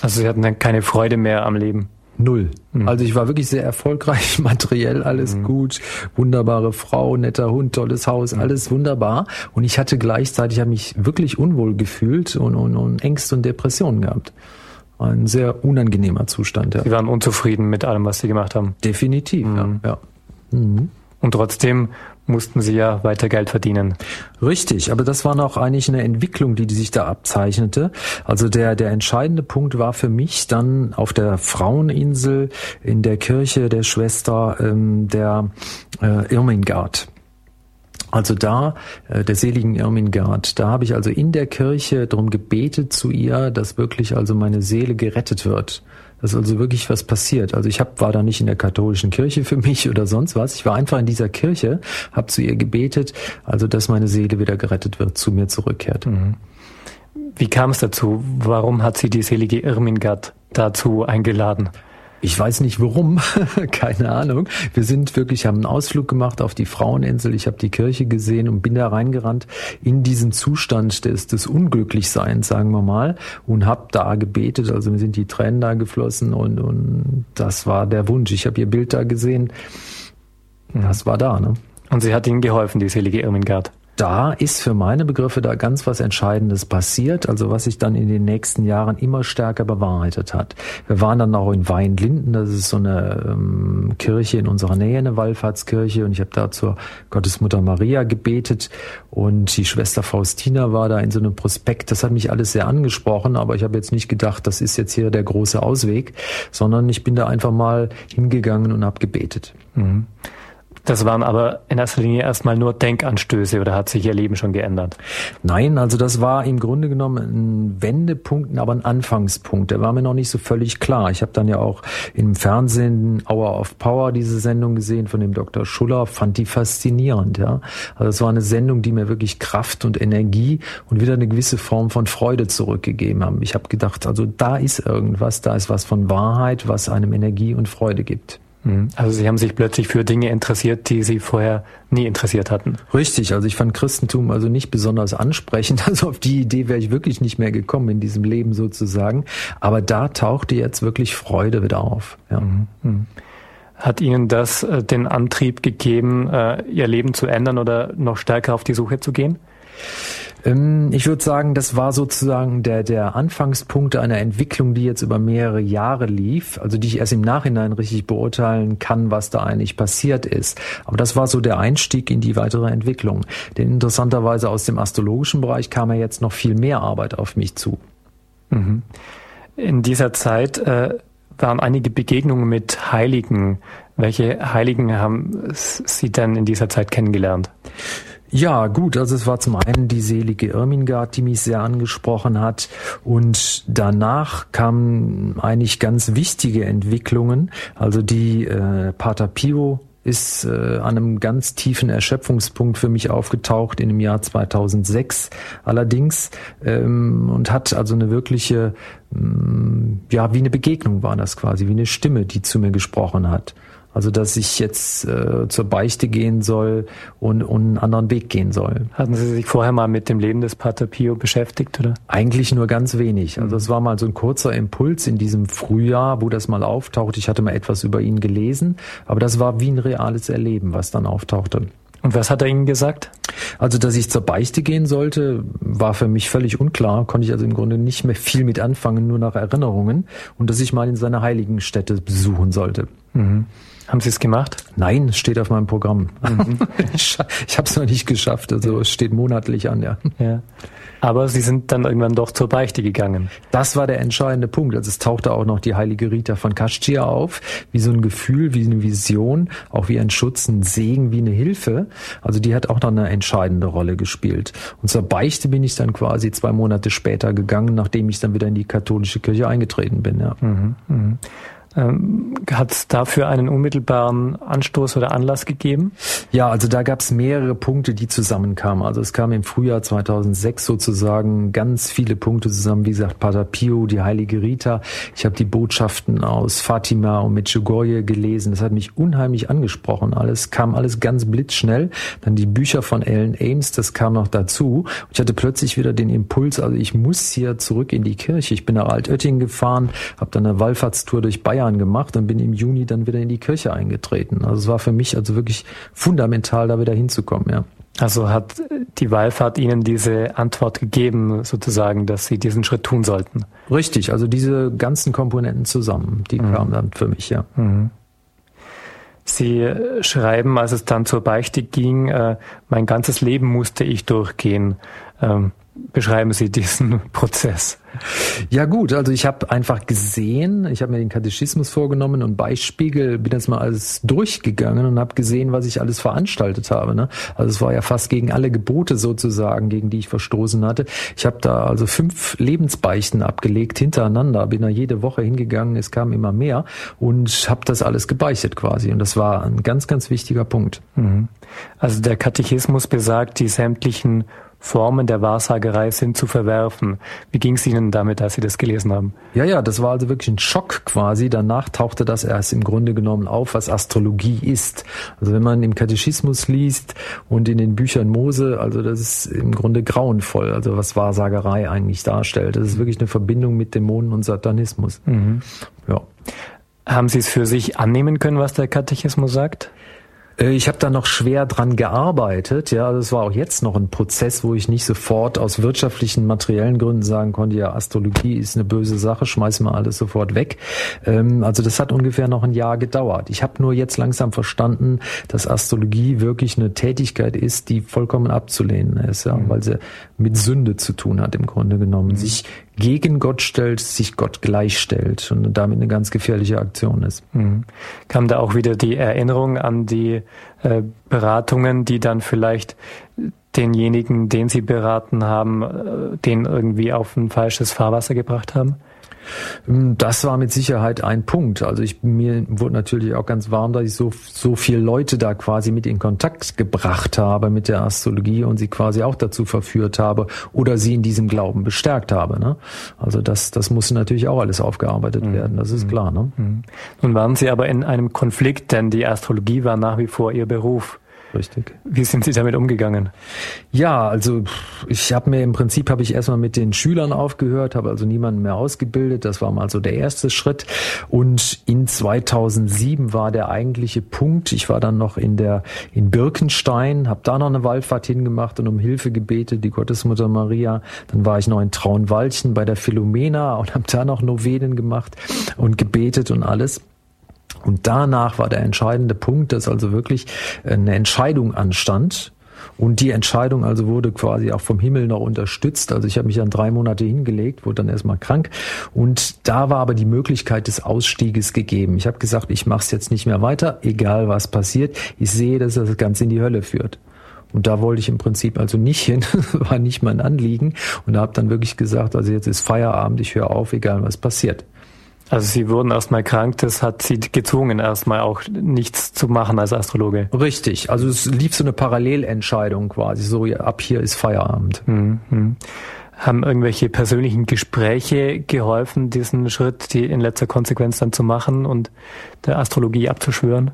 Also Sie hatten dann keine Freude mehr am Leben? Null. Mhm. Also ich war wirklich sehr erfolgreich, materiell alles mhm. gut, wunderbare Frau, netter Hund, tolles Haus, mhm. alles wunderbar. Und ich hatte gleichzeitig, habe mich wirklich unwohl gefühlt und, und, und Ängste und Depressionen gehabt ein sehr unangenehmer Zustand. Ja. Sie waren unzufrieden mit allem, was Sie gemacht haben. Definitiv, mhm. ja. ja. Mhm. Und trotzdem mussten Sie ja weiter Geld verdienen. Richtig, aber das war noch eigentlich eine Entwicklung, die, die sich da abzeichnete. Also der, der entscheidende Punkt war für mich dann auf der Fraueninsel in der Kirche der Schwester ähm, der äh, Irmingard. Also da, äh, der seligen Irmingard, da habe ich also in der Kirche darum gebetet zu ihr, dass wirklich also meine Seele gerettet wird. Dass also wirklich was passiert. Also ich hab, war da nicht in der katholischen Kirche für mich oder sonst was. Ich war einfach in dieser Kirche, habe zu ihr gebetet, also dass meine Seele wieder gerettet wird, zu mir zurückkehrt. Mhm. Wie kam es dazu? Warum hat sie die selige Irmingard dazu eingeladen? Ich weiß nicht warum, keine Ahnung. Wir sind wirklich, haben einen Ausflug gemacht auf die Fraueninsel. Ich habe die Kirche gesehen und bin da reingerannt in diesen Zustand des, des Unglücklichseins, sagen wir mal, und habe da gebetet. Also mir sind die Tränen da geflossen und, und das war der Wunsch. Ich habe ihr Bild da gesehen. Das war da, ne? Und sie hat Ihnen geholfen, die selige Irmingard da ist für meine Begriffe da ganz was Entscheidendes passiert, also was sich dann in den nächsten Jahren immer stärker bewahrheitet hat. Wir waren dann auch in Weinlinden, das ist so eine ähm, Kirche in unserer Nähe, eine Wallfahrtskirche, und ich habe da zur Gottesmutter Maria gebetet und die Schwester Faustina war da in so einem Prospekt. Das hat mich alles sehr angesprochen, aber ich habe jetzt nicht gedacht, das ist jetzt hier der große Ausweg, sondern ich bin da einfach mal hingegangen und habe gebetet. Mhm. Das waren aber in erster Linie erstmal nur Denkanstöße oder hat sich Ihr Leben schon geändert? Nein, also das war im Grunde genommen ein Wendepunkt, aber ein Anfangspunkt. Der war mir noch nicht so völlig klar. Ich habe dann ja auch im Fernsehen Hour of Power diese Sendung gesehen von dem Dr. Schuller, fand die faszinierend. Ja, Also es war eine Sendung, die mir wirklich Kraft und Energie und wieder eine gewisse Form von Freude zurückgegeben haben. Ich habe gedacht, also da ist irgendwas, da ist was von Wahrheit, was einem Energie und Freude gibt. Mhm. Also Sie haben sich plötzlich für Dinge interessiert, die Sie vorher nie interessiert hatten. Richtig, also ich fand Christentum also nicht besonders ansprechend. Also auf die Idee wäre ich wirklich nicht mehr gekommen in diesem Leben sozusagen. Aber da tauchte jetzt wirklich Freude wieder auf. Ja. Mhm. mhm. Hat Ihnen das äh, den Antrieb gegeben, äh, Ihr Leben zu ändern oder noch stärker auf die Suche zu gehen? Ähm, ich würde sagen, das war sozusagen der, der Anfangspunkt einer Entwicklung, die jetzt über mehrere Jahre lief, also die ich erst im Nachhinein richtig beurteilen kann, was da eigentlich passiert ist. Aber das war so der Einstieg in die weitere Entwicklung. Denn interessanterweise aus dem astrologischen Bereich kam ja jetzt noch viel mehr Arbeit auf mich zu. Mhm. In dieser Zeit äh, waren einige Begegnungen mit Heiligen. Welche Heiligen haben Sie denn in dieser Zeit kennengelernt? Ja, gut, also es war zum einen die selige Irmingard, die mich sehr angesprochen hat und danach kamen eigentlich ganz wichtige Entwicklungen, also die äh, Pater Pio ist äh, an einem ganz tiefen Erschöpfungspunkt für mich aufgetaucht in dem Jahr 2006 allerdings ähm, und hat also eine wirkliche, ähm, ja, wie eine Begegnung war das quasi, wie eine Stimme, die zu mir gesprochen hat. Also dass ich jetzt äh, zur Beichte gehen soll und, und einen anderen Weg gehen soll. Hatten Sie sich vorher mal mit dem Leben des Pater Pio beschäftigt, oder? Eigentlich nur ganz wenig. Also es war mal so ein kurzer Impuls in diesem Frühjahr, wo das mal auftaucht. Ich hatte mal etwas über ihn gelesen, aber das war wie ein reales Erleben, was dann auftauchte. Und was hat er Ihnen gesagt? Also, dass ich zur Beichte gehen sollte, war für mich völlig unklar. Konnte ich also im Grunde nicht mehr viel mit anfangen, nur nach Erinnerungen. Und dass ich mal in seine heiligen Städte besuchen sollte. Mhm. Haben Sie es gemacht? Nein, es steht auf meinem Programm. Mhm. ich habe es noch nicht geschafft. Also es steht monatlich an, ja. ja. Aber Sie sind dann irgendwann doch zur Beichte gegangen. Das war der entscheidende Punkt. Also es tauchte auch noch die heilige Rita von Kaschia auf, wie so ein Gefühl, wie eine Vision, auch wie ein Schutz, ein Segen, wie eine Hilfe. Also die hat auch noch eine entscheidende Rolle gespielt. Und zur Beichte bin ich dann quasi zwei Monate später gegangen, nachdem ich dann wieder in die katholische Kirche eingetreten bin. Ja. Mhm, mh. Ähm, Hat es dafür einen unmittelbaren Anstoß oder Anlass gegeben? Ja, also da gab es mehrere Punkte, die zusammenkamen. Also es kam im Frühjahr 2006 sozusagen ganz viele Punkte zusammen. Wie gesagt, Pater Pio, die heilige Rita. Ich habe die Botschaften aus Fatima und Medjugorje gelesen. Das hat mich unheimlich angesprochen. Alles kam alles ganz blitzschnell. Dann die Bücher von Ellen Ames, das kam noch dazu. Ich hatte plötzlich wieder den Impuls, also ich muss hier zurück in die Kirche. Ich bin nach Altötting gefahren, habe dann eine Wallfahrtstour durch Bayern Jahren gemacht und bin im Juni dann wieder in die Kirche eingetreten. Also es war für mich also wirklich fundamental, da wieder hinzukommen, ja. Also hat die Wallfahrt Ihnen diese Antwort gegeben, sozusagen, dass Sie diesen Schritt tun sollten? Richtig, also diese ganzen Komponenten zusammen, die mhm. kamen dann für mich, ja. Mhm. Sie schreiben, als es dann zur Beichte ging, äh, mein ganzes Leben musste ich durchgehen. Ähm, beschreiben Sie diesen Prozess? Ja gut, also ich habe einfach gesehen, ich habe mir den Katechismus vorgenommen und bei Spiegel bin jetzt mal alles durchgegangen und habe gesehen, was ich alles veranstaltet habe. Ne? Also es war ja fast gegen alle Gebote sozusagen, gegen die ich verstoßen hatte. Ich habe da also fünf Lebensbeichten abgelegt hintereinander, bin da jede Woche hingegangen, es kam immer mehr und habe das alles gebeichtet quasi. Und das war ein ganz, ganz wichtiger Punkt. Mhm. Also der Katechismus besagt, die sämtlichen Formen der Wahrsagerei sind zu verwerfen. Wie ging es Ihnen damit, als Sie das gelesen haben? Ja, ja, das war also wirklich ein Schock quasi. Danach tauchte das erst im Grunde genommen auf, was Astrologie ist. Also wenn man im Katechismus liest und in den Büchern Mose, also das ist im Grunde grauenvoll, also was Wahrsagerei eigentlich darstellt. Das ist wirklich eine Verbindung mit Dämonen und Satanismus. Mhm. Ja. Haben Sie es für sich annehmen können, was der Katechismus sagt? Äh, ich habe da noch schwer dran gearbeitet. Ja, das war auch jetzt noch ein Prozess, wo ich nicht sofort aus wirtschaftlichen, materiellen Gründen sagen konnte, ja, Astrologie ist eine böse Sache, schmeißen wir alles sofort weg. Ähm, also das hat ungefähr noch ein Jahr gedauert. Ich habe nur jetzt langsam verstanden, dass Astrologie wirklich eine Tätigkeit ist, die vollkommen abzulehnen ist, ja, mhm. weil sie mit Sünde zu tun hat im Grunde genommen. Mhm. Sich gegen Gott stellt, sich Gott gleichstellt und damit eine ganz gefährliche Aktion ist. Mhm. Kam da auch wieder die Erinnerung an die äh, Beratungen, die dann vielleicht denjenigen, den Sie beraten haben, äh, den irgendwie auf ein falsches Fahrwasser gebracht haben? Das war mit Sicherheit ein Punkt. Also ich mir wurde natürlich auch ganz warm, dass ich so so viele Leute da quasi mit in Kontakt gebracht habe mit der Astrologie und sie quasi auch dazu verführt habe oder sie in diesem Glauben bestärkt habe. Ne? Also das das muss natürlich auch alles aufgearbeitet mhm. werden. Das ist mhm. klar. Ne? Mhm. Nun waren Sie aber in einem Konflikt, denn die Astrologie war nach wie vor Ihr Beruf. Richtig. Wie sind Sie damit umgegangen? Ja, also ich habe mir im Prinzip habe ich erstmal mit den Schülern aufgehört, habe also niemanden mehr ausgebildet. Das war mal so der erste Schritt. Und in 2007 war der eigentliche Punkt. Ich war dann noch in der in Birkenstein, habe da noch eine Wallfahrt hingemacht und um Hilfe gebetet, die Gottesmutter Maria. Dann war ich noch in Traunwaldchen bei der Philomena und habe da noch Novenen gemacht und gebetet und alles. Und danach war der entscheidende Punkt, dass also wirklich eine Entscheidung anstand. Und die Entscheidung also wurde quasi auch vom Himmel noch unterstützt. Also ich habe mich dann drei Monate hingelegt, wurde dann erstmal krank. Und da war aber die Möglichkeit des Ausstieges gegeben. Ich habe gesagt, ich mache es jetzt nicht mehr weiter, egal was passiert. Ich sehe, dass das Ganze in die Hölle führt. Und da wollte ich im Prinzip also nicht hin, war nicht mein Anliegen. Und da habe dann wirklich gesagt, also jetzt ist Feierabend, ich höre auf, egal was passiert. Also Sie wurden erstmal krank, das hat Sie gezwungen, erstmal auch nichts zu machen als Astrologe. Richtig, also es lief so eine Parallelentscheidung quasi, so ab hier ist Feierabend. Mhm. Haben irgendwelche persönlichen Gespräche geholfen, diesen Schritt, die in letzter Konsequenz dann zu machen und der Astrologie abzuschwören?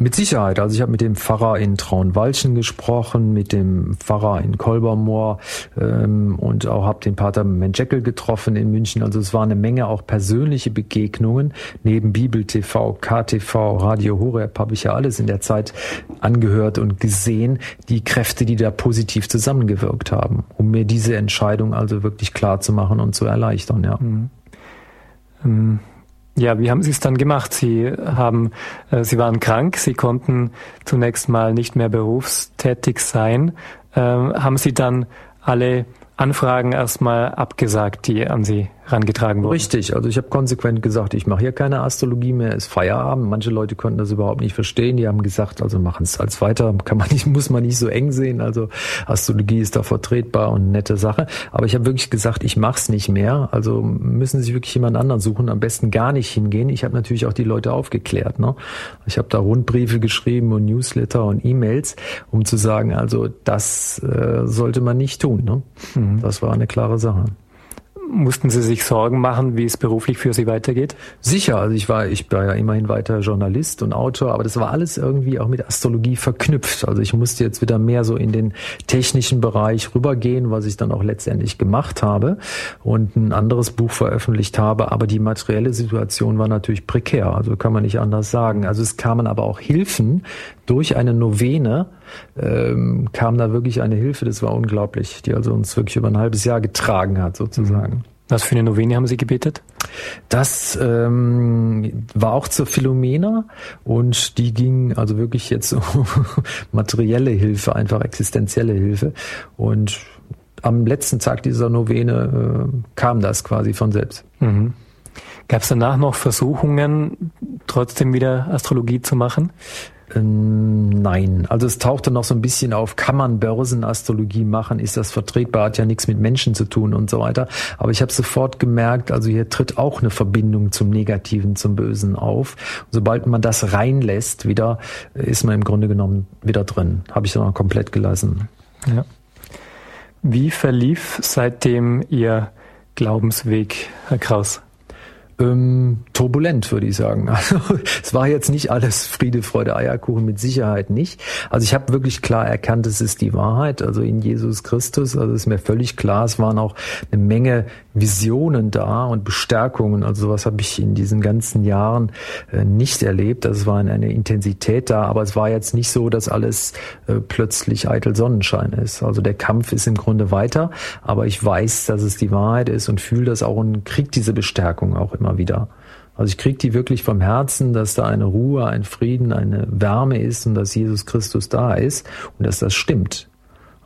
Mit Sicherheit. Also ich habe mit dem Pfarrer in Traunwalchen gesprochen, mit dem Pfarrer in Kolbermoor ähm, und auch habe den Pater Menjeckel getroffen in München. Also es war eine Menge auch persönliche Begegnungen. Neben Bibel TV, KTV, Radio Horeb habe ich ja alles in der Zeit angehört und gesehen, die Kräfte, die da positiv zusammengewirkt haben, um mir diese Entscheidung also wirklich klar zu machen und zu erleichtern. Ja. Mhm. Ähm ja, wie haben Sie es dann gemacht? Sie haben, äh, Sie waren krank, Sie konnten zunächst mal nicht mehr berufstätig sein. Äh, haben Sie dann alle Anfragen erstmal abgesagt, die an Sie rangetragen wurden. Richtig, also ich habe konsequent gesagt, ich mache hier keine Astrologie mehr, ist Feierabend. Manche Leute konnten das überhaupt nicht verstehen. Die haben gesagt, also machen es als weiter, kann man nicht, muss man nicht so eng sehen. Also Astrologie ist da vertretbar und nette Sache. Aber ich habe wirklich gesagt, ich mache es nicht mehr. Also müssen Sie wirklich jemand anderen suchen, am besten gar nicht hingehen. Ich habe natürlich auch die Leute aufgeklärt. Ne? Ich habe da Rundbriefe geschrieben und Newsletter und E-Mails, um zu sagen, also das äh, sollte man nicht tun. Ne? Mhm. Das war eine klare Sache. Mussten Sie sich Sorgen machen, wie es beruflich für Sie weitergeht? Sicher, also ich war, ich war ja immerhin weiter Journalist und Autor, aber das war alles irgendwie auch mit Astrologie verknüpft. Also ich musste jetzt wieder mehr so in den technischen Bereich rübergehen, was ich dann auch letztendlich gemacht habe und ein anderes Buch veröffentlicht habe. Aber die materielle Situation war natürlich prekär, also kann man nicht anders sagen. Also es kamen aber auch Hilfen durch eine Novene, ähm, kam da wirklich eine Hilfe, das war unglaublich, die also uns wirklich über ein halbes Jahr getragen hat, sozusagen. Mhm. Was für eine Novene haben Sie gebetet? Das ähm, war auch zur Philomena und die ging also wirklich jetzt um materielle Hilfe, einfach existenzielle Hilfe. Und am letzten Tag dieser Novene äh, kam das quasi von selbst. Mhm. Gab es danach noch Versuchungen, trotzdem wieder Astrologie zu machen? Ähm, nein, also es tauchte noch so ein bisschen auf, kann man Börsenastrologie machen, ist das vertretbar, hat ja nichts mit Menschen zu tun und so weiter. Aber ich habe sofort gemerkt, also hier tritt auch eine Verbindung zum Negativen, zum Bösen auf. Und sobald man das reinlässt, wieder ist man im Grunde genommen wieder drin. Habe ich dann auch komplett gelassen. Ja. Wie verlief seitdem Ihr Glaubensweg, Herr Kraus? Ähm, turbulent, würde ich sagen. Also es war jetzt nicht alles Friede, Freude, Eierkuchen, mit Sicherheit nicht. Also ich habe wirklich klar erkannt, es ist die Wahrheit, also in Jesus Christus. Also ist mir völlig klar, es waren auch eine Menge Visionen da und Bestärkungen. Also sowas habe ich in diesen ganzen Jahren äh, nicht erlebt. Also es war eine Intensität da, aber es war jetzt nicht so, dass alles äh, plötzlich eitel Sonnenschein ist. Also der Kampf ist im Grunde weiter, aber ich weiß, dass es die Wahrheit ist und fühle das auch und kriege diese Bestärkung auch immer immer wieder. Also ich kriege die wirklich vom Herzen, dass da eine Ruhe, ein Frieden, eine Wärme ist und dass Jesus Christus da ist und dass das stimmt.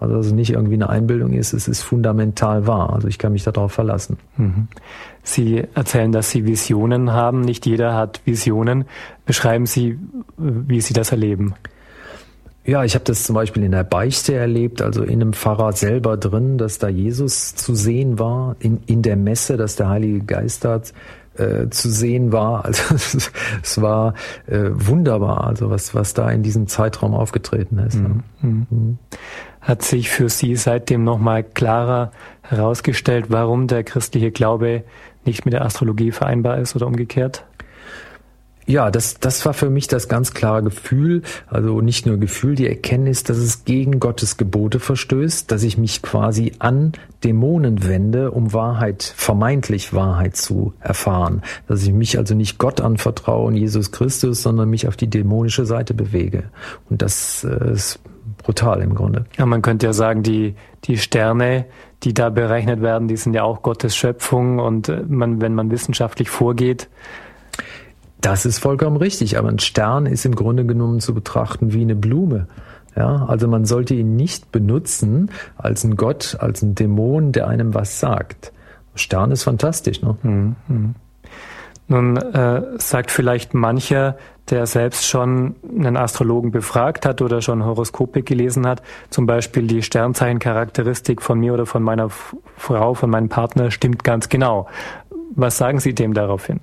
Also dass es nicht irgendwie eine Einbildung ist, es ist fundamental wahr. Also ich kann mich darauf verlassen. Mhm. Sie erzählen, dass Sie Visionen haben. Nicht jeder hat Visionen. Beschreiben Sie, wie Sie das erleben. Ja, ich habe das zum Beispiel in der Beichte erlebt, also in einem Pfarrer selber drin, dass da Jesus zu sehen war, in, in der Messe, dass der Heilige Geist da äh, zu sehen war. Also es, war äh, wunderbar, also was, was da in diesem Zeitraum aufgetreten ist. Mhm. Mhm. Hat sich für Sie seitdem nochmal klarer herausgestellt, warum der christliche Glaube nicht mit der Astrologie vereinbar ist oder umgekehrt? Ja, das, das war für mich das ganz klare Gefühl, also nicht nur Gefühl, die Erkenntnis, dass es gegen Gottes Gebote verstößt, dass ich mich quasi an Dämonen wende, um Wahrheit, vermeintlich Wahrheit zu erfahren, dass ich mich also nicht Gott anvertraue und Jesus Christus, sondern mich auf die dämonische Seite bewege. Und das äh, ist brutal im Grunde. Ja, man könnte ja sagen, die, die Sterne, die da berechnet werden, die sind ja auch Gottes Schöpfung und äh, man, wenn man wissenschaftlich vorgeht, das ist vollkommen richtig, aber ein Stern ist im Grunde genommen zu betrachten wie eine Blume. Ja, also man sollte ihn nicht benutzen als ein Gott, als ein Dämon, der einem was sagt. Stern ist fantastisch, ne? Mhm. Nun äh, sagt vielleicht mancher, der selbst schon einen Astrologen befragt hat oder schon Horoskope gelesen hat, zum Beispiel die Sternzeichencharakteristik von mir oder von meiner Frau, von meinem Partner stimmt ganz genau. Was sagen Sie dem daraufhin?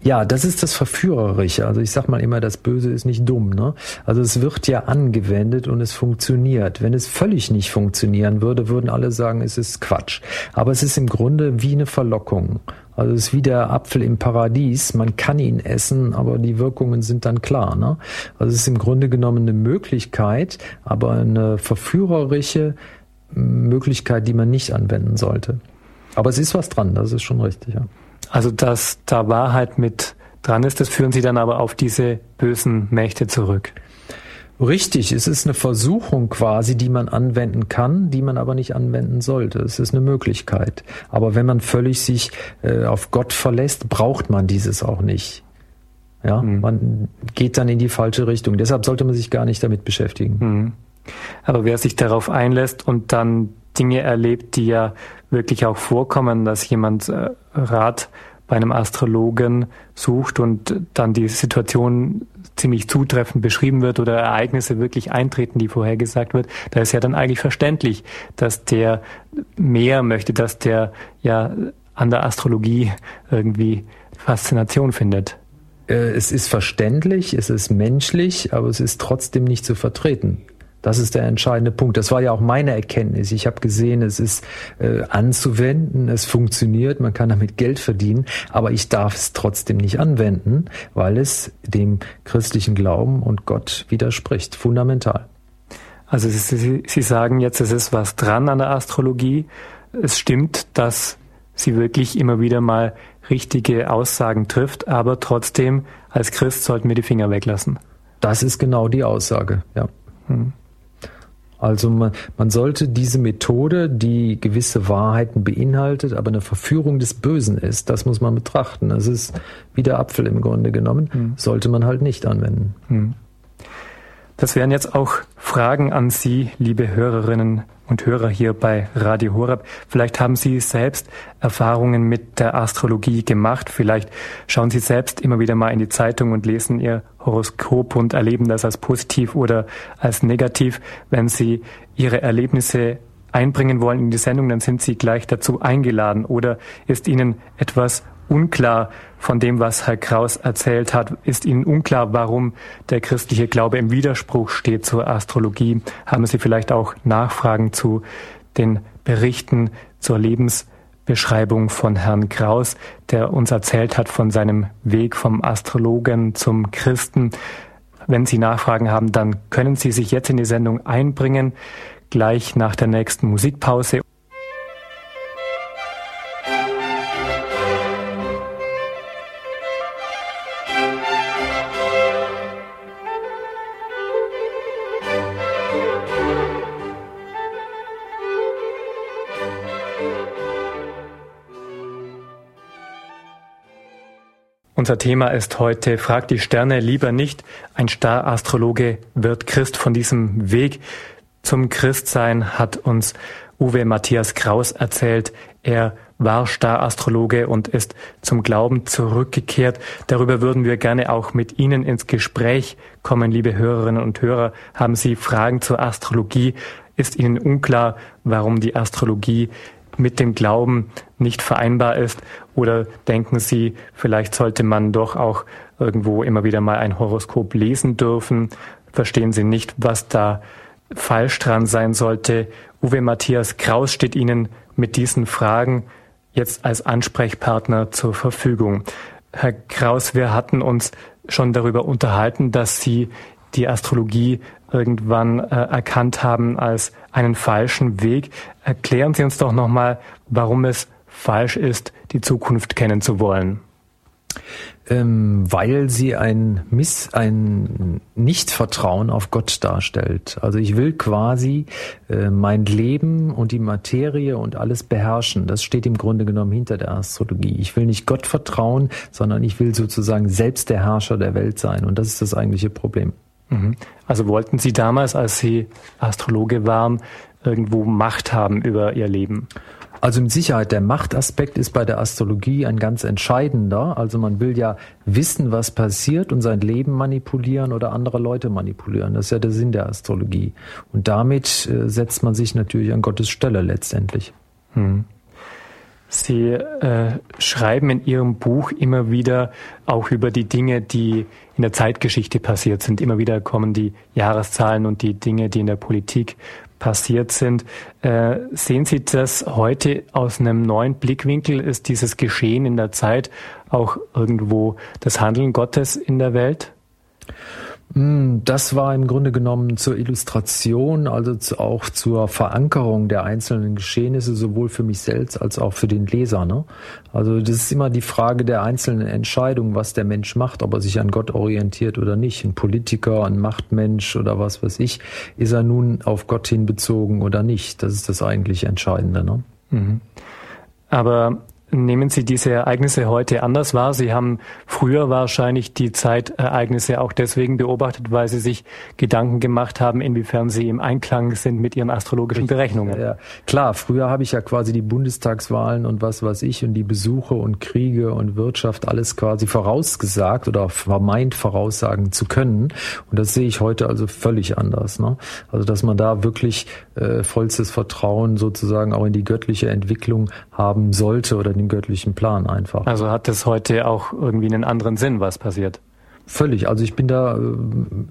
Ja, das ist das Verführerische. Also ich sag mal immer, das Böse ist nicht dumm. Ne? Also es wird ja angewendet und es funktioniert. Wenn es völlig nicht funktionieren würde, würden alle sagen, es ist Quatsch. Aber es ist im Grunde wie eine Verlockung. Also es ist wie der Apfel im Paradies. Man kann ihn essen, aber die Wirkungen sind dann klar. Ne? Also es ist im Grunde genommen eine Möglichkeit, aber eine verführerische Möglichkeit, die man nicht anwenden sollte. Aber es ist was dran, das ist schon richtig, ja. Also, dass da Wahrheit mit dran ist, das führen Sie dann aber auf diese bösen Mächte zurück. Richtig, es ist eine Versuchung quasi, die man anwenden kann, die man aber nicht anwenden sollte. Es ist eine Möglichkeit. Aber wenn man völlig sich äh, auf Gott verlässt, braucht man dieses auch nicht. Ja, mhm. man geht dann in die falsche Richtung. Deshalb sollte man sich gar nicht damit beschäftigen. Mhm. Aber wer sich darauf einlässt und dann Dinge erlebt, die ja wirklich auch vorkommen, dass jemand äh, Rat bei einem Astrologen sucht und dann die Situation ziemlich zutreffend beschrieben wird oder Ereignisse wirklich eintreten, die vorhergesagt wird, da ist ja dann eigentlich verständlich, dass der mehr möchte, dass der ja an der Astrologie irgendwie Faszination findet. Äh, es ist verständlich, es ist menschlich, aber es ist trotzdem nicht zu vertreten. Das ist der entscheidende Punkt. Das war ja auch meine Erkenntnis. Ich habe gesehen, es ist äh, anzuwenden, es funktioniert, man kann damit Geld verdienen, aber ich darf es trotzdem nicht anwenden, weil es dem christlichen Glauben und Gott widerspricht. Fundamental. Also Sie, Sie sagen jetzt, es ist was dran an der Astrologie. Es stimmt, dass sie wirklich immer wieder mal richtige Aussagen trifft, aber trotzdem als Christ sollten wir die Finger weglassen. Das ist genau die Aussage, ja. Hm. Also man, man sollte diese Methode, die gewisse Wahrheiten beinhaltet, aber eine Verführung des Bösen ist, das muss man betrachten. Das ist wie der Apfel im Grunde genommen, hm. sollte man halt nicht anwenden. Hm. Das wären jetzt auch Fragen an Sie, liebe Hörerinnen und Hörer hier bei Radio Horab. Vielleicht haben Sie selbst Erfahrungen mit der Astrologie gemacht. Vielleicht schauen Sie selbst immer wieder mal in die Zeitung und lesen Ihr Horoskop und erleben das als positiv oder als negativ. Wenn Sie Ihre Erlebnisse einbringen wollen in die Sendung, dann sind Sie gleich dazu eingeladen. Oder ist Ihnen etwas unklar von dem, was Herr Kraus erzählt hat? Ist Ihnen unklar, warum der christliche Glaube im Widerspruch steht zur Astrologie? Haben Sie vielleicht auch Nachfragen zu den Berichten zur Lebensbeschreibung von Herrn Kraus, der uns erzählt hat von seinem Weg vom Astrologen zum Christen? Wenn Sie Nachfragen haben, dann können Sie sich jetzt in die Sendung einbringen, gleich nach der nächsten Musikpause. Unser Thema ist heute Frag die Sterne lieber nicht. Ein Star-Astrologe wird Christ von diesem Weg zum Christsein hat uns Uwe Matthias Kraus erzählt. Er war Star-Astrologe und ist zum Glauben zurückgekehrt. Darüber würden wir gerne auch mit Ihnen ins Gespräch kommen, liebe Hörerinnen und Hörer. Haben Sie Fragen zur Astrologie? Ist Ihnen unklar, warum die Astrologie mit dem Glauben nicht vereinbar ist? Oder denken Sie, vielleicht sollte man doch auch irgendwo immer wieder mal ein Horoskop lesen dürfen? Verstehen Sie nicht, was da falsch dran sein sollte? Uwe Matthias Kraus steht Ihnen mit diesen Fragen jetzt als Ansprechpartner zur Verfügung. Herr Kraus, wir hatten uns schon darüber unterhalten, dass Sie die Astrologie irgendwann äh, erkannt haben als einen falschen Weg. Erklären Sie uns doch nochmal, warum es falsch ist, die Zukunft kennen zu wollen. Ähm, weil sie ein Miss, ein Nichtvertrauen auf Gott darstellt. Also ich will quasi äh, mein Leben und die Materie und alles beherrschen. Das steht im Grunde genommen hinter der Astrologie. Ich will nicht Gott vertrauen, sondern ich will sozusagen selbst der Herrscher der Welt sein. Und das ist das eigentliche Problem. Mhm. Also wollten Sie damals, als Sie Astrologe waren, irgendwo Macht haben über Ihr Leben? Also mit Sicherheit, der Machtaspekt ist bei der Astrologie ein ganz entscheidender. Also man will ja wissen, was passiert und sein Leben manipulieren oder andere Leute manipulieren. Das ist ja der Sinn der Astrologie. Und damit äh, setzt man sich natürlich an Gottes Stelle letztendlich. Hm. Sie äh, schreiben in Ihrem Buch immer wieder auch über die Dinge, die in der Zeitgeschichte passiert sind. Immer wieder kommen die Jahreszahlen und die Dinge, die in der Politik passiert sind. Äh, sehen Sie das heute aus einem neuen Blickwinkel? Ist dieses Geschehen in der Zeit auch irgendwo das Handeln Gottes in der Welt? Hm, das war im Grunde genommen zur Illustration, also auch zur Verankerung der einzelnen Geschehnisse, sowohl für mich selbst als auch für den Leser. Ne? Also das ist immer die Frage der einzelnen Entscheidung, was der Mensch macht, ob er sich an Gott orientiert oder nicht. Ein Politiker, ein Machtmensch oder was weiß ich, ist er nun auf Gott hin bezogen oder nicht? Das ist das eigentlich Entscheidende. Ne? Mhm. Aber Nehmen Sie diese Ereignisse heute anders wahr? Sie haben früher wahrscheinlich die Zeitereignisse auch deswegen beobachtet, weil Sie sich Gedanken gemacht haben, inwiefern sie im Einklang sind mit Ihren astrologischen Berechnungen. Ja, klar, früher habe ich ja quasi die Bundestagswahlen und was weiß ich und die Besuche und Kriege und Wirtschaft alles quasi vorausgesagt oder vermeint voraussagen zu können. Und das sehe ich heute also völlig anders. Ne? Also dass man da wirklich äh, vollstes Vertrauen sozusagen auch in die göttliche Entwicklung haben sollte oder den göttlichen Plan einfach. Also hat es heute auch irgendwie einen anderen Sinn, was passiert? Völlig. Also ich bin da äh,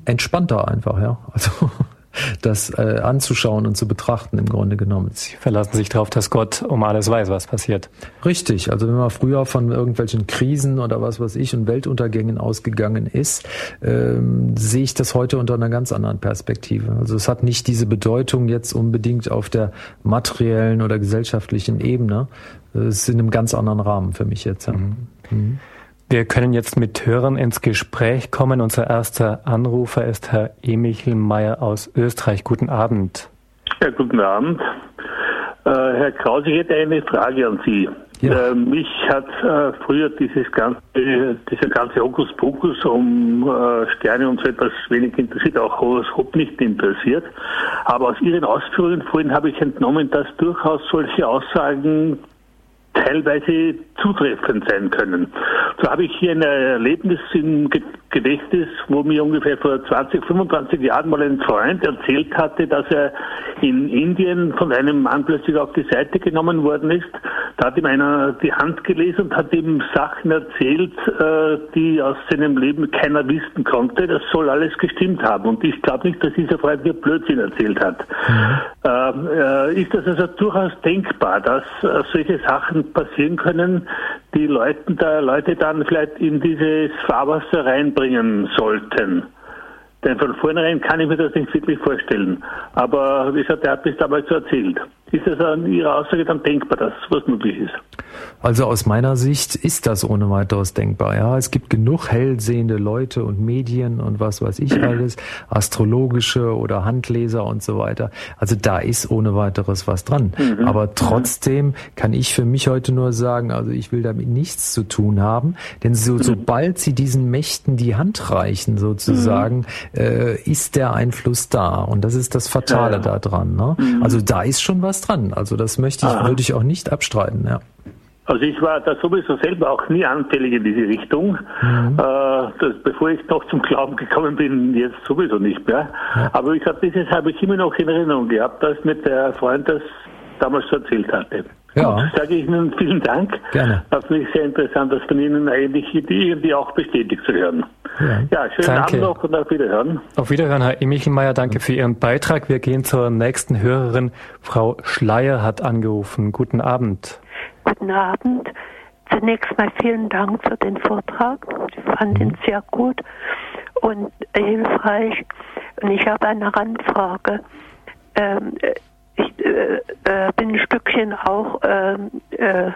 entspannter einfach, ja. Also das äh, anzuschauen und zu betrachten im Grunde genommen. Sie verlassen sich darauf, dass Gott um alles weiß, was passiert. Richtig. Also wenn man früher von irgendwelchen Krisen oder was weiß ich und Weltuntergängen ausgegangen ist, ähm, sehe ich das heute unter einer ganz anderen Perspektive. Also es hat nicht diese Bedeutung jetzt unbedingt auf der materiellen oder gesellschaftlichen Ebene. Es ist in einem ganz anderen Rahmen für mich jetzt. Ja. Mhm. Mhm. Wir können jetzt mit Hörern ins Gespräch kommen. Unser erster Anrufer ist Herr Emichel Meyer aus Österreich. Guten Abend. Ja, guten Abend. Äh, Herr Kraus, ich hätte eine Frage an Sie. Ja. Äh, mich hat äh, früher dieses ganze, dieser ganze Hokuspokus um äh, Sterne und so etwas wenig interessiert, auch Horoskop nicht interessiert. Aber aus Ihren Ausführungen vorhin habe ich entnommen, dass durchaus solche Aussagen teilweise zutreffend sein können. So habe ich hier ein Erlebnis im Gedächtnis, wo mir ungefähr vor 20, 25 Jahren mal ein Freund erzählt hatte, dass er in Indien von einem Mann plötzlich auf die Seite genommen worden ist. Da hat ihm einer die Hand gelesen und hat ihm Sachen erzählt, äh, die aus seinem Leben keiner wissen konnte. Das soll alles gestimmt haben. Und ich glaube nicht, dass dieser Freund mir Blödsinn erzählt hat. Mhm. Ähm, äh, ist das also durchaus denkbar, dass äh, solche Sachen passieren können, die Leute, da, Leute dann vielleicht in dieses Fahrwasser reinbringen sollten. Denn von vornherein kann ich mir das nicht wirklich vorstellen. Aber wie gesagt, er hat bis damals so erzählt. Ist es an Ihrer Aussage dann denkbar, dass was möglich ist? Also aus meiner Sicht ist das ohne weiteres denkbar. Ja, es gibt genug hellsehende Leute und Medien und was weiß ich alles, astrologische oder Handleser und so weiter. Also da ist ohne weiteres was dran. Mhm. Aber trotzdem kann ich für mich heute nur sagen, also ich will damit nichts zu tun haben, denn so, mhm. sobald sie diesen Mächten die Hand reichen sozusagen, mhm. äh, ist der Einfluss da und das ist das Fatale ja, ja. daran. Ne? Mhm. Also da ist schon was dran. Also das möchte ich, Aha. würde ich auch nicht abstreiten. Ja. Also ich war da sowieso selber auch nie anfällig in diese Richtung. Mhm. Äh, das, bevor ich noch zum Glauben gekommen bin, jetzt sowieso nicht mehr. Ja. Aber ich habe dieses habe ich immer noch in Erinnerung gehabt, dass mir der Freund das damals so erzählt hatte. Ja. Sage ich Ihnen vielen Dank. Gerne. Das finde ich sehr interessant, das von Ihnen eigentlich irgendwie auch bestätigt zu hören. Ja, ja schönen danke. Abend noch und auf Wiederhören. Auf Wiederhören, Herr Michelmeier. Danke für Ihren Beitrag. Wir gehen zur nächsten Hörerin. Frau Schleier hat angerufen. Guten Abend. Guten Abend. Zunächst mal vielen Dank für den Vortrag. Ich fand ihn sehr gut und hilfreich. Und ich habe eine Randfrage. Ähm, ich äh, äh, bin ein Stückchen auch ähm, äh, äh,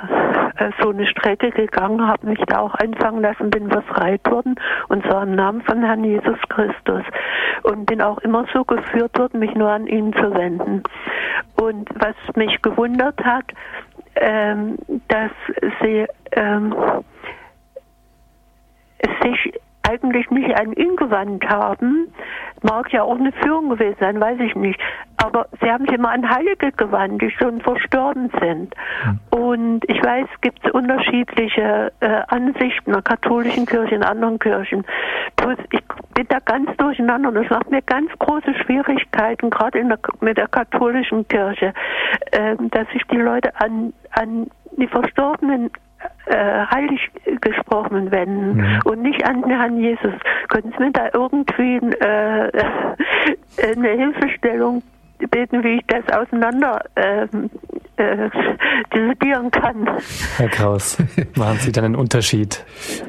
so eine Strecke gegangen, habe mich da auch einfangen lassen, bin befreit worden und zwar im Namen von Herrn Jesus Christus und bin auch immer so geführt worden, mich nur an ihn zu wenden. Und was mich gewundert hat, ähm, dass sie ähm, sich eigentlich nicht an ihn gewandt haben. Mag ja auch eine Führung gewesen sein, weiß ich nicht. Aber sie haben sich immer an Heilige gewandt, die schon verstorben sind. Mhm. Und ich weiß, es gibt unterschiedliche äh, Ansichten in der katholischen Kirche, in anderen Kirchen. Bloß ich bin da ganz durcheinander und es macht mir ganz große Schwierigkeiten, gerade mit der katholischen Kirche, äh, dass sich die Leute an, an die Verstorbenen äh, heilig gesprochen wenden mhm. und nicht an den Herrn Jesus. Können Sie mir da irgendwie äh, eine Hilfestellung beten, wie ich das auseinander ähm, äh, dividieren kann. Herr Kraus, machen Sie dann einen Unterschied?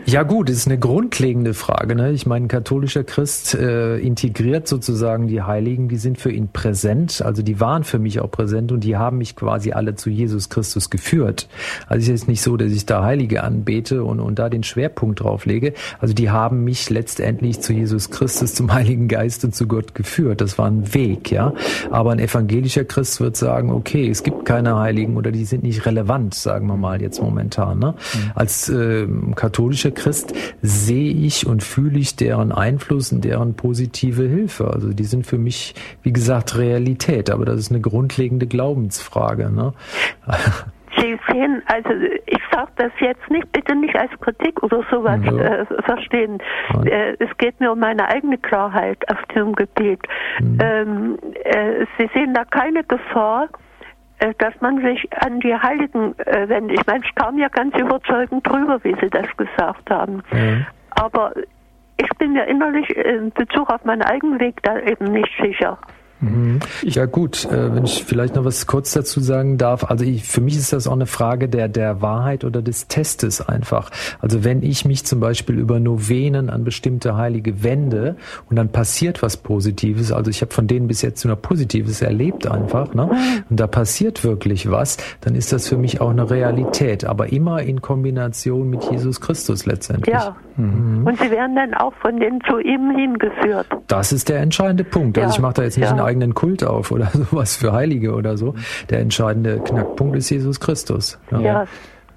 Ja gut, das ist eine grundlegende Frage. Ne? Ich meine, ein katholischer Christ äh, integriert sozusagen die Heiligen, die sind für ihn präsent, also die waren für mich auch präsent und die haben mich quasi alle zu Jesus Christus geführt. Also es ist jetzt nicht so, dass ich da Heilige anbete und, und da den Schwerpunkt drauf lege. Also die haben mich letztendlich zu Jesus Christus, zum Heiligen Geist und zu Gott geführt. Das war ein Weg, ja. Aber ein evangelischer Christ wird sagen, okay, es gibt keine Heiligen oder die sind nicht relevant, sagen wir mal jetzt momentan. Ne? Mhm. Als äh, katholischer Christ sehe ich und fühle ich deren Einfluss und deren positive Hilfe. Also die sind für mich, wie gesagt, Realität, aber das ist eine grundlegende Glaubensfrage. Ne? Sie sehen, also ich sage das jetzt nicht, bitte nicht als Kritik oder sowas ja. äh, verstehen. Äh, es geht mir um meine eigene Klarheit auf dem Gebiet. Mhm. Ähm, äh, Sie sehen da keine Gefahr, äh, dass man sich an die Heiligen äh, wendet. Ich meine, ich kam ja ganz überzeugend drüber, wie Sie das gesagt haben. Mhm. Aber ich bin mir innerlich in Bezug auf meinen eigenen Weg da eben nicht sicher. Mhm. Ja gut, äh, wenn ich vielleicht noch was kurz dazu sagen darf. Also ich, für mich ist das auch eine Frage der, der Wahrheit oder des Testes einfach. Also wenn ich mich zum Beispiel über Novenen an bestimmte Heilige wende und dann passiert was Positives, also ich habe von denen bis jetzt nur Positives erlebt einfach, ne? und da passiert wirklich was, dann ist das für mich auch eine Realität, aber immer in Kombination mit Jesus Christus letztendlich. Ja, mhm. und sie werden dann auch von denen zu ihm hingeführt. Das ist der entscheidende Punkt. Also ja. ich mache da jetzt nicht ja eigenen Kult auf oder sowas für Heilige oder so. Der entscheidende Knackpunkt ist Jesus Christus. Ja. ja.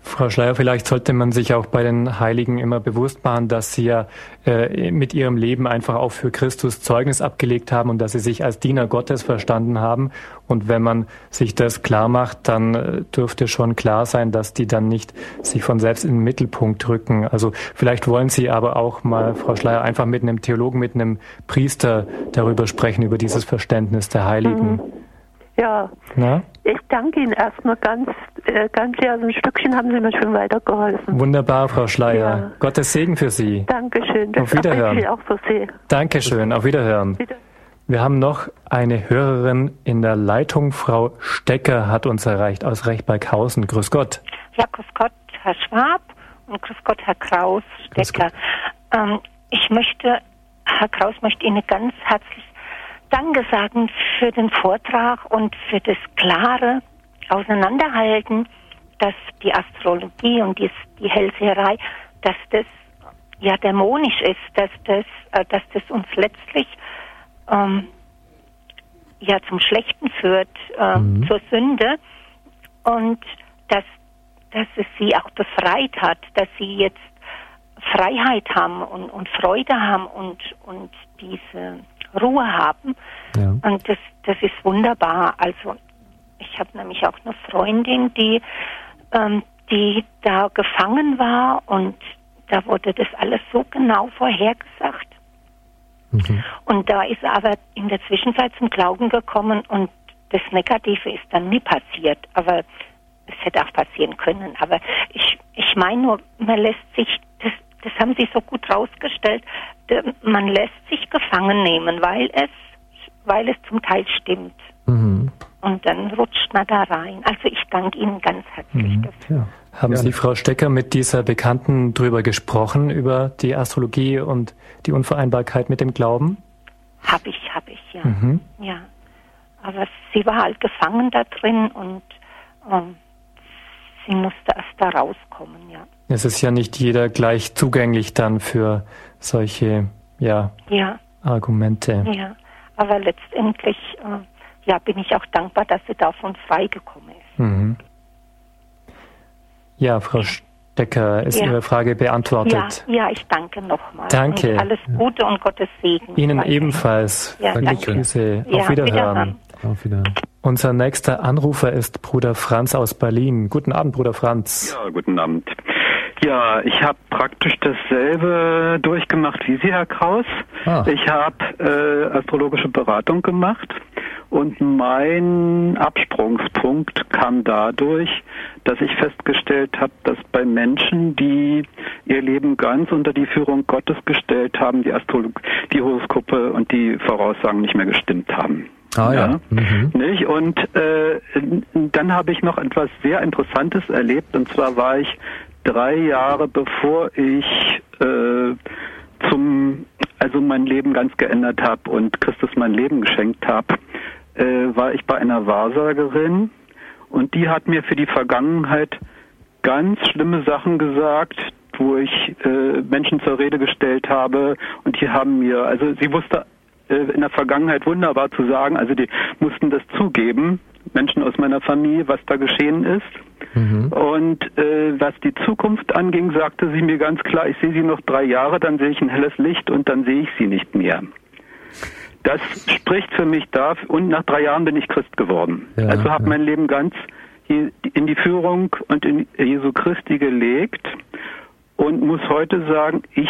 Frau Schleier, vielleicht sollte man sich auch bei den Heiligen immer bewusst machen, dass sie ja äh, mit ihrem Leben einfach auch für Christus Zeugnis abgelegt haben und dass sie sich als Diener Gottes verstanden haben. Und wenn man sich das klar macht, dann äh, dürfte schon klar sein, dass die dann nicht sich von selbst in den Mittelpunkt rücken. Also vielleicht wollen Sie aber auch mal, Frau Schleier, einfach mit einem Theologen, mit einem Priester darüber sprechen, über dieses Verständnis der Heiligen. Mhm. Ja. Na? Ich danke Ihnen erstmal ganz, äh, ganz sehr. Also ein Stückchen haben Sie mir schon weitergeholfen. Wunderbar, Frau Schleier. Ja. Gottes Segen für Sie. Dankeschön. Das Auf Wiederhören. Ich auch für Sie. Dankeschön. Auf Wiederhören. Wieder wir haben noch eine Hörerin in der Leitung. Frau Stecker hat uns erreicht aus Rechtberghausen. Grüß Gott. Ja, grüß Gott, Herr Schwab und grüß Gott, Herr Kraus Stecker. Ähm, ich möchte, Herr Kraus möchte Ihnen ganz herzlich Danke sagen für den Vortrag und für das klare Auseinanderhalten, dass die Astrologie und die, die Hellseherei, dass das ja dämonisch ist, dass das, äh, dass das uns letztlich ähm, ja zum Schlechten führt, äh, mhm. zur Sünde und dass, dass es sie auch befreit hat, dass sie jetzt Freiheit haben und, und Freude haben und, und diese Ruhe haben. Ja. Und das, das ist wunderbar. Also ich habe nämlich auch eine Freundin, die, ähm, die da gefangen war und da wurde das alles so genau vorhergesagt. Mhm. Und da ist aber in der Zwischenzeit zum Glauben gekommen und das Negative ist dann nie passiert. Aber es hätte auch passieren können. Aber ich, ich meine nur, man lässt sich, das, das haben Sie so gut rausgestellt, man lässt sich gefangen nehmen, weil es, weil es zum Teil stimmt. Mhm. Und dann rutscht man da rein. Also ich danke Ihnen ganz herzlich mhm. dafür. Ja. Haben Sie, Frau Stecker, mit dieser Bekannten drüber gesprochen, über die Astrologie und die Unvereinbarkeit mit dem Glauben? Hab ich, hab ich, ja. Mhm. Ja. Aber sie war halt gefangen da drin und ähm, sie musste erst da rauskommen, ja. Es ist ja nicht jeder gleich zugänglich dann für solche ja, ja. Argumente. Ja, aber letztendlich äh, ja, bin ich auch dankbar, dass sie davon freigekommen ist. Mhm. Ja, Frau Decker, ist ja. Ihre Frage beantwortet? Ja, ja ich danke nochmal. Danke. Und alles Gute und Gottes Segen. Ihnen ebenfalls. Ja, danke. Grüße. Auf Wiederhören. Wiederhören. Auf Wiederhören. Unser nächster Anrufer ist Bruder Franz aus Berlin. Guten Abend, Bruder Franz. Ja, guten Abend. Ja, ich habe praktisch dasselbe durchgemacht wie Sie, Herr Kraus. Ah. Ich habe äh, astrologische Beratung gemacht und mein Absprungspunkt kam dadurch, dass ich festgestellt habe, dass bei Menschen, die ihr Leben ganz unter die Führung Gottes gestellt haben, die Astrologie, die Horoskope und die Voraussagen nicht mehr gestimmt haben. Ah ja. ja. Mhm. Nicht? Und äh, dann habe ich noch etwas sehr Interessantes erlebt. Und zwar war ich drei Jahre bevor ich äh, zum, also mein Leben ganz geändert habe und Christus mein Leben geschenkt habe, äh, war ich bei einer Wahrsagerin und die hat mir für die Vergangenheit ganz schlimme Sachen gesagt, wo ich äh, Menschen zur Rede gestellt habe und die haben mir, also sie wusste äh, in der Vergangenheit wunderbar zu sagen, also die mussten das zugeben, Menschen aus meiner Familie, was da geschehen ist. Mhm. Und äh, was die Zukunft anging, sagte sie mir ganz klar, ich sehe sie noch drei Jahre, dann sehe ich ein helles Licht und dann sehe ich sie nicht mehr. Das spricht für mich da und nach drei Jahren bin ich Christ geworden. Ja, also habe ja. mein Leben ganz in die Führung und in Jesu Christi gelegt und muss heute sagen, ich,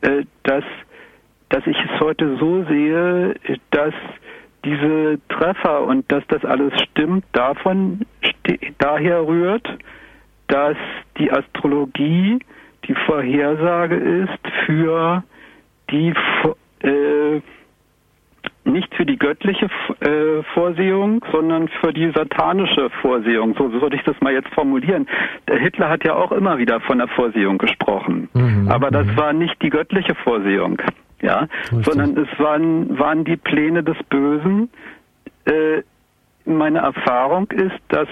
äh, dass, dass ich es heute so sehe, dass diese Treffer und dass das alles stimmt, davon daher rührt, dass die Astrologie die Vorhersage ist für die äh, nicht für die göttliche äh, Vorsehung, sondern für die satanische Vorsehung. So würde ich das mal jetzt formulieren. Der Hitler hat ja auch immer wieder von der Vorsehung gesprochen, mhm, aber das mhm. war nicht die göttliche Vorsehung ja, Richtig. sondern es waren, waren die Pläne des Bösen. Äh, meine Erfahrung ist, dass,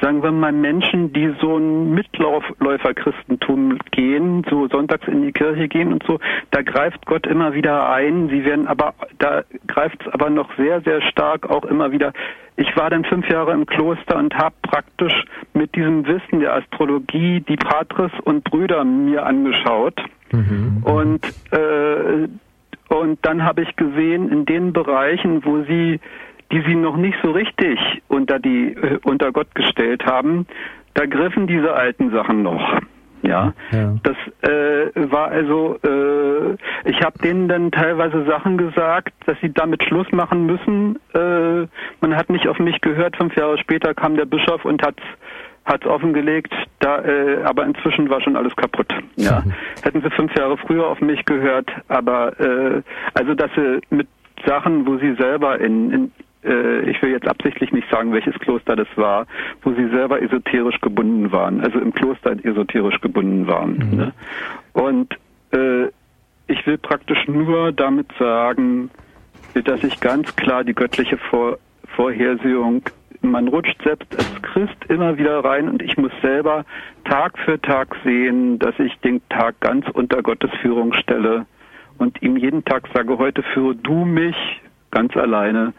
sagen wir mal, Menschen, die so ein Mitläuferchristentum gehen, so sonntags in die Kirche gehen und so, da greift Gott immer wieder ein. Sie werden aber, da greift es aber noch sehr, sehr stark auch immer wieder. Ich war dann fünf Jahre im Kloster und habe praktisch mit diesem Wissen der Astrologie die Patres und Brüder mir angeschaut Mhm. Und, äh, und dann habe ich gesehen, in den Bereichen, wo sie, die sie noch nicht so richtig unter die, äh, unter Gott gestellt haben, da griffen diese alten Sachen noch. Ja, ja. das äh, war also, äh, ich habe denen dann teilweise Sachen gesagt, dass sie damit Schluss machen müssen. Äh, man hat nicht auf mich gehört. Fünf Jahre später kam der Bischof und hat hat es offengelegt, da, äh, aber inzwischen war schon alles kaputt. Ja. Mhm. Hätten sie fünf Jahre früher auf mich gehört, aber äh, also dass sie mit Sachen, wo sie selber in, in ich will jetzt absichtlich nicht sagen, welches Kloster das war, wo sie selber esoterisch gebunden waren, also im Kloster esoterisch gebunden waren. Mhm. Ne? Und äh, ich will praktisch nur damit sagen, dass ich ganz klar die göttliche Vor Vorhersehung man rutscht selbst als Christ immer wieder rein und ich muss selber Tag für Tag sehen, dass ich den Tag ganz unter Gottes Führung stelle und ihm jeden Tag sage, heute führe du mich ganz alleine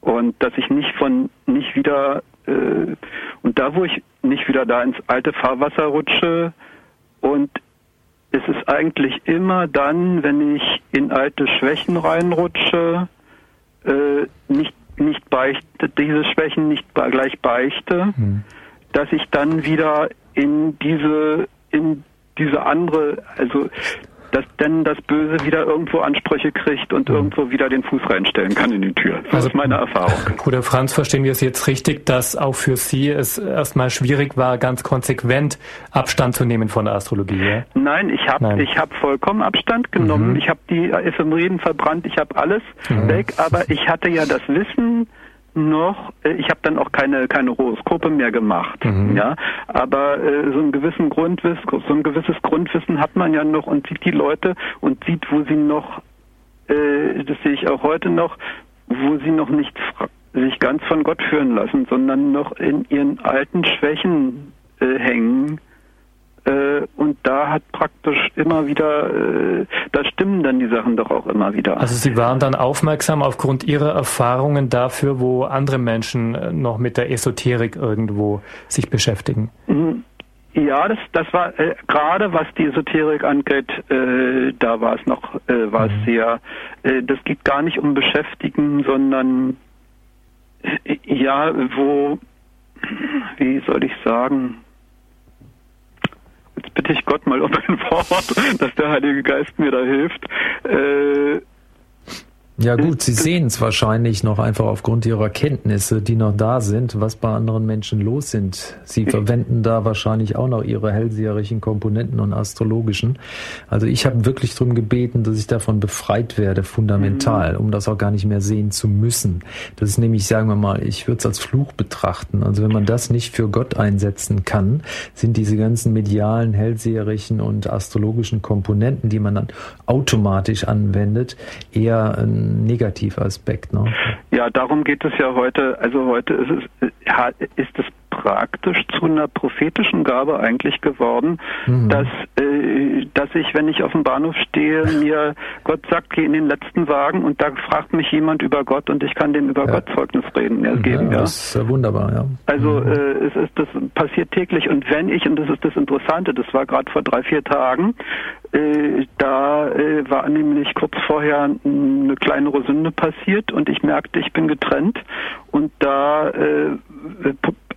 und dass ich nicht von nicht wieder äh, und da wo ich nicht wieder da ins alte Fahrwasser rutsche und es ist eigentlich immer dann, wenn ich in alte Schwächen reinrutsche, äh, nicht nicht beichte, diese Schwächen nicht gleich beichte, mhm. dass ich dann wieder in diese, in diese andere, also dass dann das Böse wieder irgendwo Ansprüche kriegt und mhm. irgendwo wieder den Fuß reinstellen kann in die Tür. Das also, ist meine Erfahrung. Bruder Franz, verstehen wir es jetzt richtig, dass auch für Sie es erstmal schwierig war, ganz konsequent Abstand zu nehmen von der Astrologie? Ja? Nein, ich habe ich hab vollkommen Abstand genommen. Mhm. Ich habe die Ephemeriden verbrannt, ich habe alles mhm. weg, aber ich hatte ja das Wissen, noch, äh, ich habe dann auch keine keine Horoskope mehr gemacht, mhm. ja, aber äh, so ein gewissen Grundwissen, so ein gewisses Grundwissen hat man ja noch und sieht die Leute und sieht, wo sie noch, äh, das sehe ich auch heute noch, wo sie noch nicht sich ganz von Gott führen lassen, sondern noch in ihren alten Schwächen äh, hängen und da hat praktisch immer wieder, äh, da stimmen dann die Sachen doch auch immer wieder. Also Sie waren dann aufmerksam aufgrund Ihrer Erfahrungen dafür, wo andere Menschen äh, noch mit der Esoterik irgendwo sich beschäftigen. Mhm. Ja, das, das war äh, gerade was die Esoterik angeht, äh, da war es noch, äh, war es mhm. sehr, äh, das geht gar nicht um Beschäftigen, sondern äh, ja, wo, wie soll ich sagen, jetzt bitte ich Gott mal um ein Wort, dass der Heilige Geist mir da hilft. Äh, ja gut, Sie sehen es wahrscheinlich noch einfach aufgrund Ihrer Kenntnisse, die noch da sind, was bei anderen Menschen los sind. Sie verwenden da wahrscheinlich auch noch Ihre hellseherischen Komponenten und astrologischen. Also ich habe wirklich darum gebeten, dass ich davon befreit werde, fundamental, mhm. um das auch gar nicht mehr sehen zu müssen. Das ist nämlich, sagen wir mal, ich würde es als Fluch betrachten. Also wenn man das nicht für Gott einsetzen kann, sind diese ganzen medialen, hellseherischen und astrologischen Komponenten, die man dann automatisch anwendet, eher ein Negativaspekt. Ne? Ja, darum geht es ja heute. Also heute ist es, ist es praktisch zu einer prophetischen Gabe eigentlich geworden, mhm. dass, äh, dass ich, wenn ich auf dem Bahnhof stehe, mir Gott sagt, geh in den letzten Wagen und da fragt mich jemand über Gott und ich kann dem über ja. Gott Zeugnis reden, ja, geben. Ja, das ist wunderbar, ja. Also mhm. äh, es ist, das passiert täglich und wenn ich, und das ist das Interessante, das war gerade vor drei, vier Tagen, äh, da äh, war nämlich kurz vorher eine kleinere Sünde passiert und ich merkte, ich bin getrennt und da äh,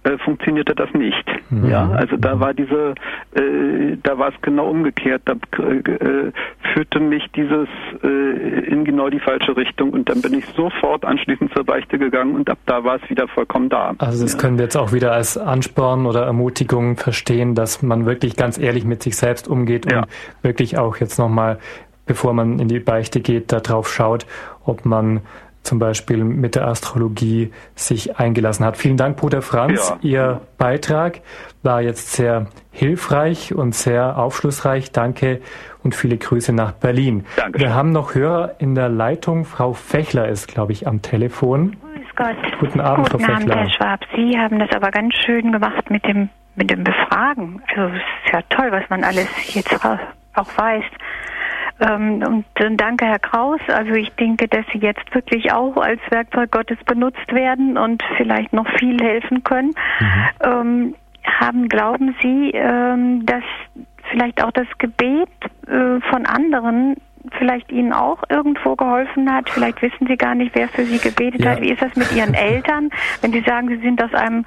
äh, funktionierte das nicht. Mhm. Ja, also da war diese, äh, da war es genau umgekehrt. Da äh, führte mich dieses äh, in genau die falsche Richtung und dann bin ich sofort anschließend zur Beichte gegangen und ab da war es wieder vollkommen da. Also das ja. können wir jetzt auch wieder als Ansporn oder Ermutigung verstehen, dass man wirklich ganz ehrlich mit sich selbst umgeht und ja. wirklich auch jetzt nochmal, bevor man in die Beichte geht, darauf schaut, ob man zum Beispiel mit der Astrologie sich eingelassen hat. Vielen Dank, Bruder Franz. Ja. Ihr Beitrag war jetzt sehr hilfreich und sehr aufschlussreich. Danke und viele Grüße nach Berlin. Danke. Wir haben noch Hörer in der Leitung. Frau Fechler ist, glaube ich, am Telefon. Grüß Gott. Guten Abend, Guten Frau Abend, Fechler. Herr Schwab. Sie haben das aber ganz schön gemacht mit dem, mit dem Befragen. Also es ist ja toll, was man alles jetzt auch weiß. Ähm, und danke, Herr Kraus. Also ich denke, dass Sie jetzt wirklich auch als Werkzeug Gottes benutzt werden und vielleicht noch viel helfen können. Mhm. Ähm, haben, glauben Sie, ähm, dass vielleicht auch das Gebet äh, von anderen vielleicht Ihnen auch irgendwo geholfen hat. Vielleicht wissen Sie gar nicht, wer für Sie gebetet ja. hat. Wie ist das mit Ihren Eltern? Wenn Sie sagen, Sie sind aus einem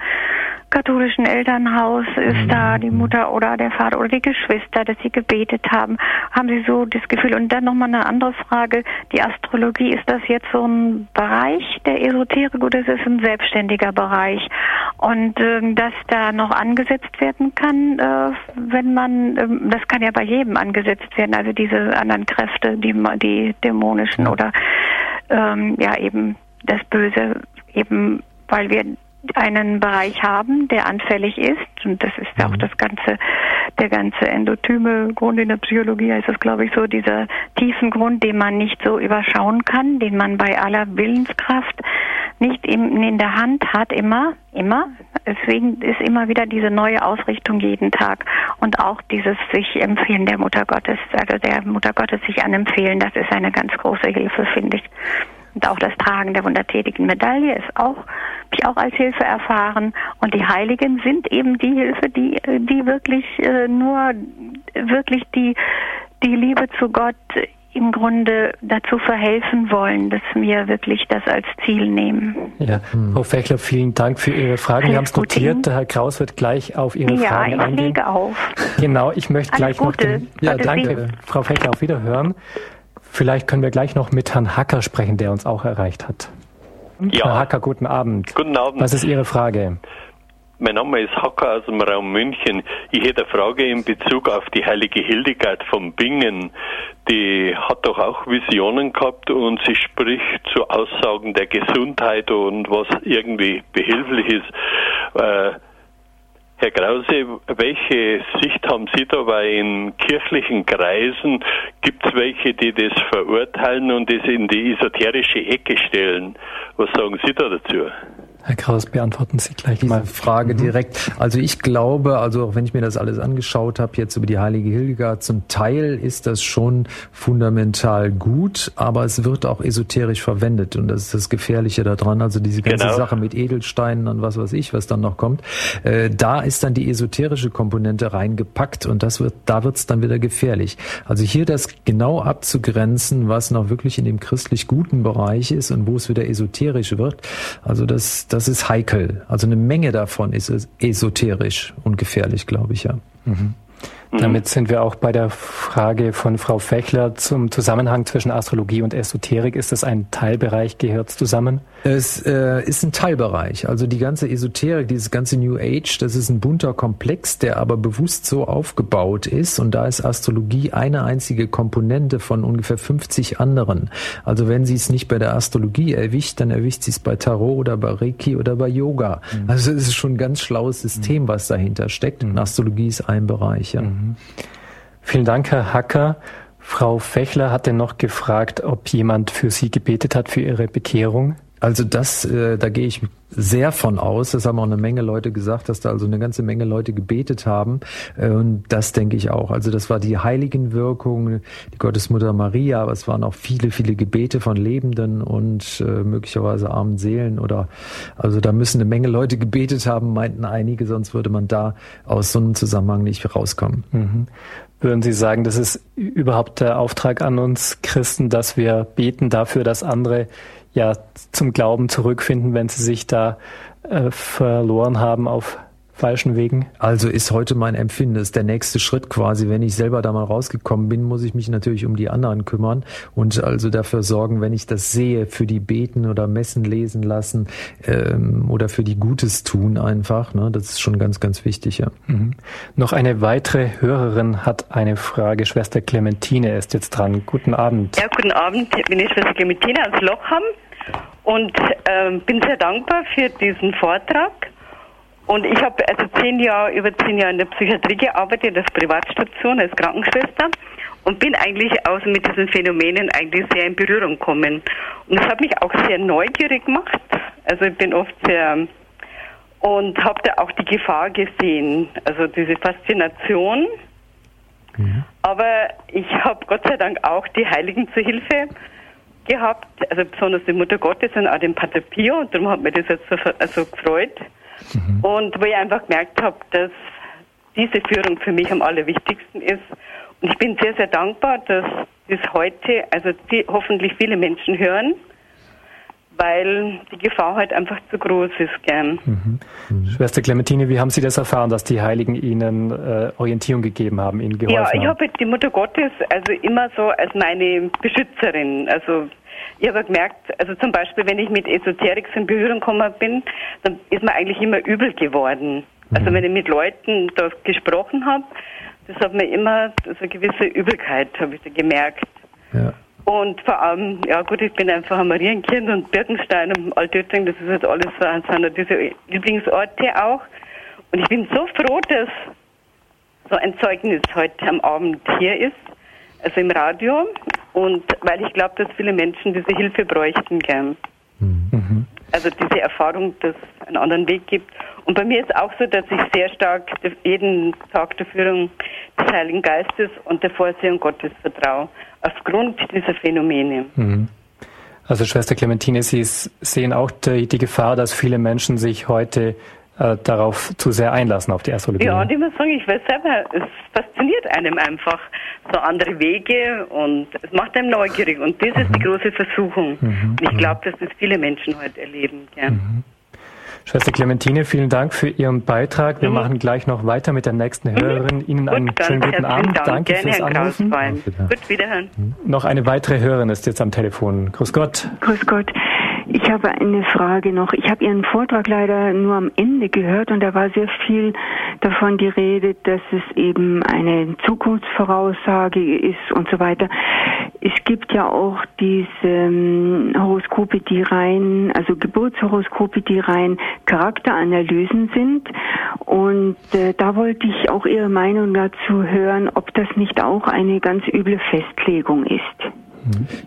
katholischen Elternhaus ist mhm. da die Mutter oder der Vater oder die Geschwister, dass sie gebetet haben. Haben Sie so das Gefühl? Und dann nochmal eine andere Frage. Die Astrologie, ist das jetzt so ein Bereich der Esoterik oder ist es ein selbstständiger Bereich? Und äh, dass da noch angesetzt werden kann, äh, wenn man, äh, das kann ja bei jedem angesetzt werden, also diese anderen Kräfte, die, die dämonischen oder ähm, ja eben das Böse, eben weil wir einen Bereich haben, der anfällig ist, und das ist ja auch mhm. das ganze, der ganze endotyme Grund in der Psychologie ist es, glaube ich, so dieser tiefen Grund, den man nicht so überschauen kann, den man bei aller Willenskraft nicht in, in der Hand hat, immer, immer. Deswegen ist immer wieder diese neue Ausrichtung jeden Tag und auch dieses sich empfehlen der Mutter Gottes, also der Mutter Gottes sich anempfehlen, das ist eine ganz große Hilfe, finde ich. Und auch das Tragen der wundertätigen Medaille ist auch, auch als Hilfe erfahren. Und die Heiligen sind eben die Hilfe, die, die wirklich äh, nur, wirklich die, die Liebe zu Gott im Grunde dazu verhelfen wollen, dass wir wirklich das als Ziel nehmen. Ja, Frau Fechler, vielen Dank für Ihre Fragen. Wir haben es notiert. Der Herr Kraus wird gleich auf Ihre ja, Fragen eingehen. Ja, ich lege auf. Genau, ich möchte Alles gleich Gute. noch den, ja, danke, Frau Fechler, auf Wiederhören. Vielleicht können wir gleich noch mit Herrn Hacker sprechen, der uns auch erreicht hat. Ja. Herr Hacker, guten Abend. Guten Abend. Was ist Ihre Frage? Mein Name ist Hacker aus dem Raum München. Ich hätte eine Frage in Bezug auf die heilige Hildegard von Bingen. Die hat doch auch Visionen gehabt und sie spricht zu Aussagen der Gesundheit und was irgendwie behilflich ist. Äh, Herr Krause, welche Sicht haben Sie da? Weil in kirchlichen Kreisen gibt es welche, die das verurteilen und das in die esoterische Ecke stellen. Was sagen Sie da dazu? Herr Kraus, beantworten Sie gleich Diese mal. Frage mhm. direkt. Also ich glaube, also auch wenn ich mir das alles angeschaut habe, jetzt über die heilige Hildegard, zum Teil ist das schon fundamental gut, aber es wird auch esoterisch verwendet und das ist das Gefährliche daran. Also diese ganze genau. Sache mit Edelsteinen und was weiß ich, was dann noch kommt, äh, da ist dann die esoterische Komponente reingepackt und das wird, da wird es dann wieder gefährlich. Also hier das genau abzugrenzen, was noch wirklich in dem christlich guten Bereich ist und wo es wieder esoterisch wird. Also das, das ist heikel. Also eine Menge davon ist esoterisch und gefährlich, glaube ich, ja. Mhm. Mhm. Damit sind wir auch bei der Frage von Frau Fechler zum Zusammenhang zwischen Astrologie und Esoterik. Ist das ein Teilbereich? Gehört es zusammen? Es äh, ist ein Teilbereich. Also die ganze Esoterik, dieses ganze New Age, das ist ein bunter Komplex, der aber bewusst so aufgebaut ist. Und da ist Astrologie eine einzige Komponente von ungefähr 50 anderen. Also wenn sie es nicht bei der Astrologie erwischt, dann erwischt sie es bei Tarot oder bei Reiki oder bei Yoga. Mhm. Also es ist schon ein ganz schlaues System, was dahinter steckt. Und mhm. Astrologie ist ein Bereich. Ja. Mhm. Vielen Dank, Herr Hacker. Frau Fechler hatte noch gefragt, ob jemand für Sie gebetet hat für Ihre Bekehrung. Also das, äh, da gehe ich sehr von aus. Das haben auch eine Menge Leute gesagt, dass da also eine ganze Menge Leute gebetet haben. Äh, und das denke ich auch. Also das war die Heiligenwirkung, die Gottesmutter Maria, aber es waren auch viele, viele Gebete von Lebenden und äh, möglicherweise armen Seelen oder also da müssen eine Menge Leute gebetet haben, meinten einige, sonst würde man da aus so einem Zusammenhang nicht rauskommen. Mhm. Würden Sie sagen, das ist überhaupt der Auftrag an uns Christen, dass wir beten dafür, dass andere ja zum Glauben zurückfinden, wenn sie sich da äh, verloren haben auf falschen Wegen? Also ist heute mein Empfinden, das ist der nächste Schritt quasi. Wenn ich selber da mal rausgekommen bin, muss ich mich natürlich um die anderen kümmern und also dafür sorgen, wenn ich das sehe, für die beten oder messen lesen lassen ähm, oder für die Gutes tun einfach. Ne? Das ist schon ganz, ganz wichtig, ja. Mhm. Noch eine weitere Hörerin hat eine Frage. Schwester Clementine ist jetzt dran. Guten Abend. Ja, guten Abend. Ich bin die Schwester Clementine aus Lochham und ähm, bin sehr dankbar für diesen Vortrag und ich habe also zehn Jahre, über zehn Jahre in der Psychiatrie gearbeitet, als Privatstation, als Krankenschwester und bin eigentlich auch mit diesen Phänomenen eigentlich sehr in Berührung gekommen. Und es hat mich auch sehr neugierig gemacht. Also ich bin oft sehr und habe da auch die Gefahr gesehen, also diese Faszination. Mhm. Aber ich habe Gott sei Dank auch die Heiligen zur Hilfe gehabt, also besonders die Mutter Gottes und auch den Pater Pio und darum hat mir das jetzt so also gefreut. Mhm. Und wo ich einfach gemerkt habe, dass diese Führung für mich am allerwichtigsten ist. Und ich bin sehr, sehr dankbar, dass das heute, also die, hoffentlich viele Menschen hören, weil die Gefahr halt einfach zu groß ist, gern. Mhm. Mhm. Schwester Clementine, wie haben Sie das erfahren, dass die Heiligen Ihnen äh, Orientierung gegeben haben, Ihnen geholfen Ja, ich habe die Mutter Gottes also immer so als meine Beschützerin, also ich habe gemerkt, also zum Beispiel, wenn ich mit Esoterik in Berührung gekommen bin, dann ist mir eigentlich immer übel geworden. Also mhm. wenn ich mit Leuten da gesprochen habe, das hat mir immer so eine gewisse Übelkeit, habe ich da gemerkt. Ja. Und vor allem, ja gut, ich bin einfach ein Marienkind und Birkenstein und Altötting, das ist jetzt alles so, sind diese Lieblingsorte auch. Und ich bin so froh, dass so ein Zeugnis heute am Abend hier ist also im Radio. Und weil ich glaube, dass viele Menschen diese Hilfe bräuchten gern. Mhm. Also diese Erfahrung, dass es einen anderen Weg gibt. Und bei mir ist auch so, dass ich sehr stark jeden Tag der Führung des Heiligen Geistes und der Vorsehung Gottes vertraue. Aufgrund dieser Phänomene. Mhm. Also Schwester Clementine, Sie sehen auch die, die Gefahr, dass viele Menschen sich heute äh, darauf zu sehr einlassen, auf die Astrologie. Ja, und ich muss sagen, ich weiß selber, es fasziniert einem einfach so andere Wege und es macht einem neugierig und das mhm. ist die mhm. große Versuchung. Mhm. Und ich glaube, dass das viele Menschen heute erleben. Gell? Mhm. Schwester Clementine, vielen Dank für Ihren Beitrag. Wir mhm. machen gleich noch weiter mit der nächsten mhm. Hörerin. Ihnen einen Gut, schönen guten Abend. Dank. Danke Gerne, fürs Anrufen. Gut, wiederhören. Noch eine weitere Hörerin ist jetzt am Telefon. Grüß Gott. Grüß Gott. Ich habe eine Frage noch. Ich habe Ihren Vortrag leider nur am Ende gehört und da war sehr viel davon die Rede, dass es eben eine Zukunftsvoraussage ist und so weiter. Es gibt ja auch diese ähm, Horoskope, die rein, also Geburtshoroskope, die rein Charakteranalysen sind. Und äh, da wollte ich auch Ihre Meinung dazu hören, ob das nicht auch eine ganz üble Festlegung ist.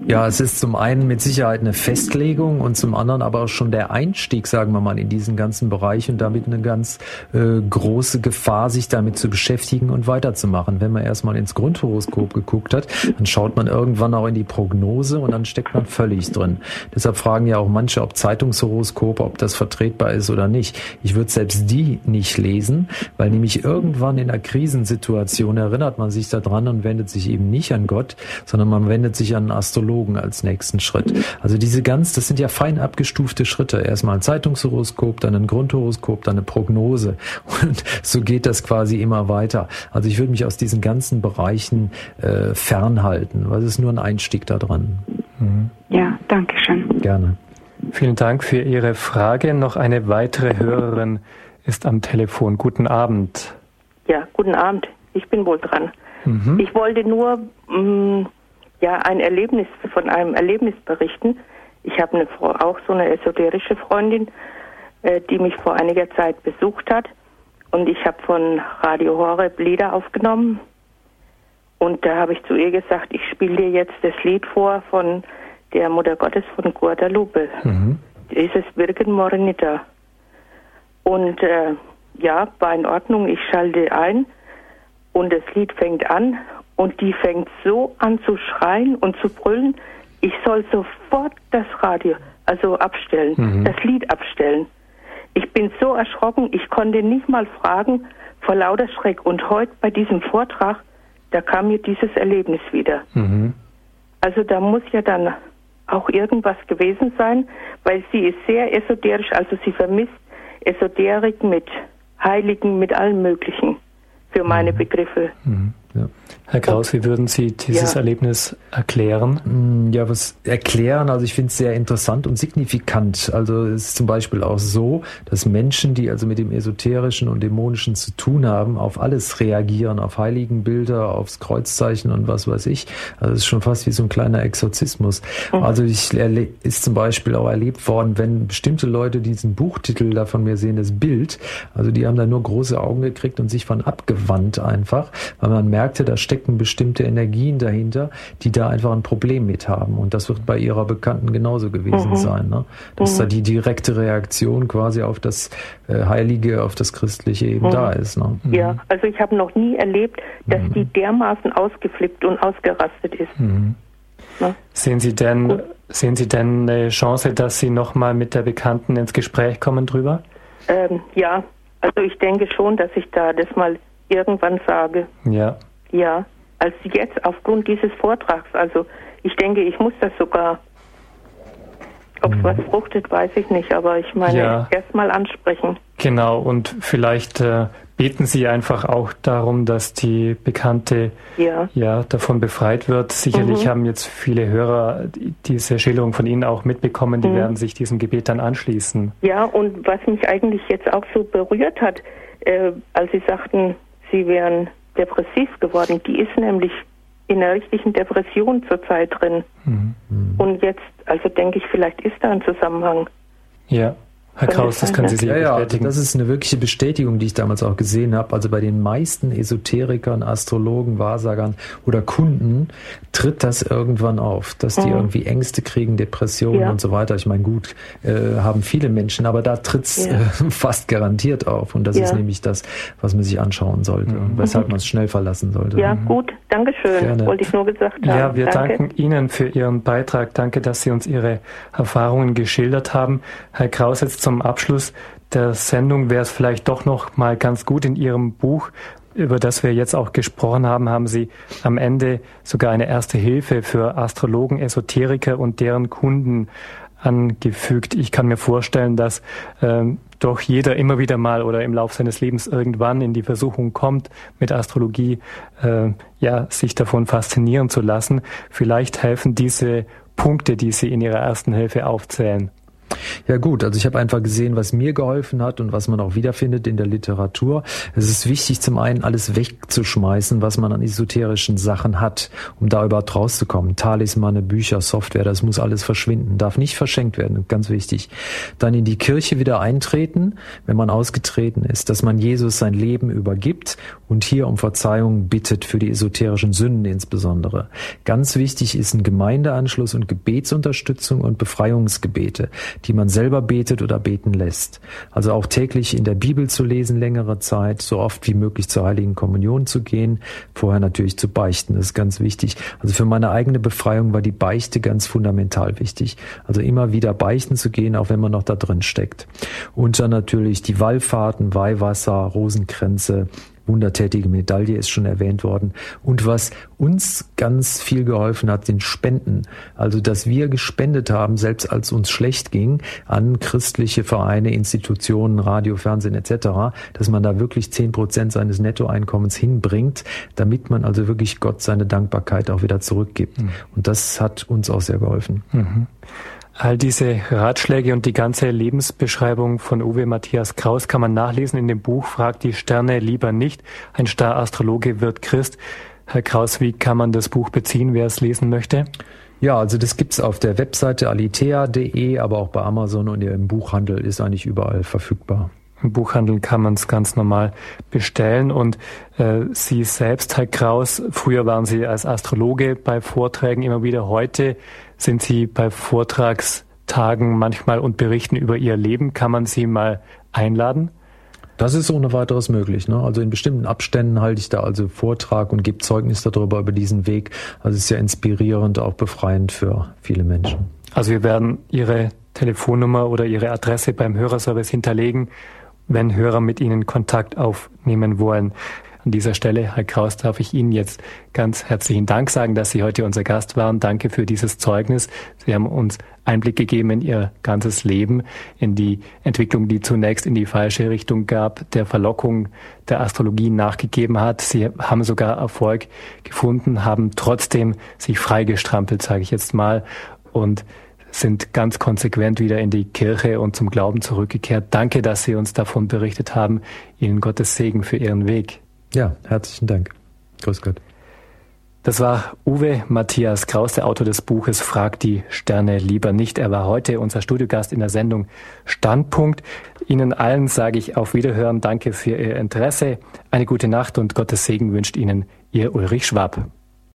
Ja, es ist zum einen mit Sicherheit eine Festlegung und zum anderen aber auch schon der Einstieg, sagen wir mal, in diesen ganzen Bereich und damit eine ganz äh, große Gefahr, sich damit zu beschäftigen und weiterzumachen. Wenn man erstmal ins Grundhoroskop geguckt hat, dann schaut man irgendwann auch in die Prognose und dann steckt man völlig drin. Deshalb fragen ja auch manche, ob Zeitungshoroskope, ob das vertretbar ist oder nicht. Ich würde selbst die nicht lesen, weil nämlich irgendwann in einer Krisensituation erinnert man sich daran und wendet sich eben nicht an Gott, sondern man wendet sich an einen Astrologen als nächsten Schritt. Also diese ganz, das sind ja fein abgestufte Schritte. Erstmal ein Zeitungshoroskop, dann ein Grundhoroskop, dann eine Prognose. Und so geht das quasi immer weiter. Also ich würde mich aus diesen ganzen Bereichen äh, fernhalten, weil es ist nur ein Einstieg da dran. Mhm. Ja, danke schön. Gerne. Vielen Dank für Ihre Frage. Noch eine weitere Hörerin ist am Telefon. Guten Abend. Ja, guten Abend. Ich bin wohl dran. Mhm. Ich wollte nur mh, mm, ja ein Erlebnis von einem Erlebnis berichten. Ich habe eine auch so eine esoterische Freundin, äh, die mich vor einiger Zeit besucht hat und ich habe von Radio Horeb Lieder aufgenommen und da habe ich zu ihr gesagt, ich spiele dir jetzt das Lied vor von der Mutter Gottes von Guadalupe. Mhm. Dieses Birgen Morenita. Und äh, ja, war in Ordnung. Ich schalte ein und das Lied fängt an und die fängt so an zu schreien und zu brüllen. Ich soll sofort das Radio, also abstellen, mhm. das Lied abstellen. Ich bin so erschrocken, ich konnte nicht mal fragen vor lauter Schreck. Und heute bei diesem Vortrag, da kam mir dieses Erlebnis wieder. Mhm. Also da muss ja dann auch irgendwas gewesen sein, weil sie ist sehr esoterisch, also sie vermisst Esoterik mit Heiligen, mit allem Möglichen für meine mhm. Begriffe. Mhm. Ja. Herr Kraus, wie würden Sie dieses ja. Erlebnis erklären? Mm, ja, was erklären? Also ich finde es sehr interessant und signifikant. Also es ist zum Beispiel auch so, dass Menschen, die also mit dem Esoterischen und Dämonischen zu tun haben, auf alles reagieren, auf Heiligenbilder, aufs Kreuzzeichen und was weiß ich. Also es ist schon fast wie so ein kleiner Exorzismus. Mhm. Also ich ist zum Beispiel auch erlebt worden, wenn bestimmte Leute diesen Buchtitel da von mir sehen, das Bild, also die haben da nur große Augen gekriegt und sich von abgewandt einfach, weil man merkte, da stecken bestimmte Energien dahinter, die da einfach ein Problem mit haben. Und das wird bei ihrer Bekannten genauso gewesen mhm. sein. Ne? Dass mhm. da die direkte Reaktion quasi auf das äh, Heilige, auf das Christliche eben mhm. da ist. Ne? Mhm. Ja, also ich habe noch nie erlebt, dass mhm. die dermaßen ausgeflippt und ausgerastet ist. Mhm. Ne? Sehen Sie denn, sehen Sie denn eine Chance, dass Sie nochmal mit der Bekannten ins Gespräch kommen drüber? Ähm, ja, also ich denke schon, dass ich da das mal irgendwann sage. Ja. Ja, als jetzt aufgrund dieses Vortrags. Also ich denke, ich muss das sogar. Ob es mhm. was fruchtet, weiß ich nicht, aber ich meine, ja. erstmal ansprechen. Genau, und vielleicht äh, beten Sie einfach auch darum, dass die Bekannte ja, ja davon befreit wird. Sicherlich mhm. haben jetzt viele Hörer diese Schilderung von Ihnen auch mitbekommen, die mhm. werden sich diesem Gebet dann anschließen. Ja, und was mich eigentlich jetzt auch so berührt hat, äh, als Sie sagten, Sie wären depressiv geworden. Die ist nämlich in einer richtigen Depression zurzeit drin. Mhm. Und jetzt, also denke ich, vielleicht ist da ein Zusammenhang. Ja. Herr Kraus, das können Sie sicher ja, bestätigen. Ja, das ist eine wirkliche Bestätigung, die ich damals auch gesehen habe. Also bei den meisten Esoterikern, Astrologen, Wahrsagern oder Kunden tritt das irgendwann auf, dass die mhm. irgendwie Ängste kriegen, Depressionen ja. und so weiter. Ich meine, gut, äh, haben viele Menschen, aber da tritt es ja. äh, fast garantiert auf. Und das ist nämlich das, was man sich anschauen sollte mhm. und weshalb mhm. man es schnell verlassen sollte. Ja, mhm. gut, Dankeschön. Gerne. Wollte ich nur gesagt haben. Ja, wir Danke. danken Ihnen für Ihren Beitrag. Danke, dass Sie uns Ihre Erfahrungen geschildert haben. Herr Kraus, jetzt zum Abschluss der Sendung wäre es vielleicht doch noch mal ganz gut in Ihrem Buch, über das wir jetzt auch gesprochen haben, haben Sie am Ende sogar eine erste Hilfe für Astrologen, Esoteriker und deren Kunden angefügt. Ich kann mir vorstellen, dass ähm, doch jeder immer wieder mal oder im Laufe seines Lebens irgendwann in die Versuchung kommt, mit Astrologie äh, ja sich davon faszinieren zu lassen. Vielleicht helfen diese Punkte, die Sie in Ihrer ersten Hilfe aufzählen. Ja gut, also ich habe einfach gesehen, was mir geholfen hat und was man auch wiederfindet in der Literatur. Es ist wichtig, zum einen alles wegzuschmeißen, was man an esoterischen Sachen hat, um da überhaupt rauszukommen. Talismane, Bücher, Software, das muss alles verschwinden, darf nicht verschenkt werden, ganz wichtig. Dann in die Kirche wieder eintreten, wenn man ausgetreten ist, dass man Jesus sein Leben übergibt und hier um Verzeihung bittet für die esoterischen Sünden insbesondere. Ganz wichtig ist ein Gemeindeanschluss und Gebetsunterstützung und Befreiungsgebete die man selber betet oder beten lässt. Also auch täglich in der Bibel zu lesen, längere Zeit, so oft wie möglich zur Heiligen Kommunion zu gehen, vorher natürlich zu beichten, das ist ganz wichtig. Also für meine eigene Befreiung war die Beichte ganz fundamental wichtig. Also immer wieder beichten zu gehen, auch wenn man noch da drin steckt. Und dann natürlich die Wallfahrten, Weihwasser, Rosenkränze, wundertätige Medaille ist schon erwähnt worden. Und was uns ganz viel geholfen hat, sind Spenden. Also, dass wir gespendet haben, selbst als uns schlecht ging, an christliche Vereine, Institutionen, Radio, Fernsehen etc., dass man da wirklich zehn Prozent seines Nettoeinkommens hinbringt, damit man also wirklich Gott seine Dankbarkeit auch wieder zurückgibt. Mhm. Und das hat uns auch sehr geholfen. Mhm. All diese Ratschläge und die ganze Lebensbeschreibung von Uwe Matthias Kraus kann man nachlesen in dem Buch Fragt die Sterne lieber nicht. Ein Star-Astrologe wird Christ. Herr Kraus, wie kann man das Buch beziehen, wer es lesen möchte? Ja, also das gibt's auf der Webseite alitea.de, aber auch bei Amazon und im Buchhandel ist eigentlich überall verfügbar. Im Buchhandel kann man es ganz normal bestellen. Und äh, Sie selbst, Herr Kraus, früher waren Sie als Astrologe bei Vorträgen immer wieder. Heute sind Sie bei Vortragstagen manchmal und berichten über Ihr Leben. Kann man Sie mal einladen? Das ist ohne weiteres möglich. Ne? Also in bestimmten Abständen halte ich da also Vortrag und gebe Zeugnis darüber über diesen Weg. Also es ist ja inspirierend, auch befreiend für viele Menschen. Also wir werden Ihre Telefonnummer oder Ihre Adresse beim Hörerservice hinterlegen, wenn Hörer mit Ihnen Kontakt aufnehmen wollen. An dieser Stelle, Herr Kraus, darf ich Ihnen jetzt ganz herzlichen Dank sagen, dass Sie heute unser Gast waren. Danke für dieses Zeugnis. Sie haben uns Einblick gegeben in Ihr ganzes Leben, in die Entwicklung, die zunächst in die falsche Richtung gab, der Verlockung der Astrologie nachgegeben hat. Sie haben sogar Erfolg gefunden, haben trotzdem sich freigestrampelt, sage ich jetzt mal, und sind ganz konsequent wieder in die Kirche und zum Glauben zurückgekehrt. Danke, dass Sie uns davon berichtet haben. Ihnen Gottes Segen für Ihren Weg. Ja, herzlichen Dank. Grüß Gott. Das war Uwe Matthias Kraus, der Autor des Buches Frag die Sterne lieber nicht. Er war heute unser Studiogast in der Sendung Standpunkt. Ihnen allen sage ich auf Wiederhören. Danke für Ihr Interesse. Eine gute Nacht und Gottes Segen wünscht Ihnen Ihr Ulrich Schwab.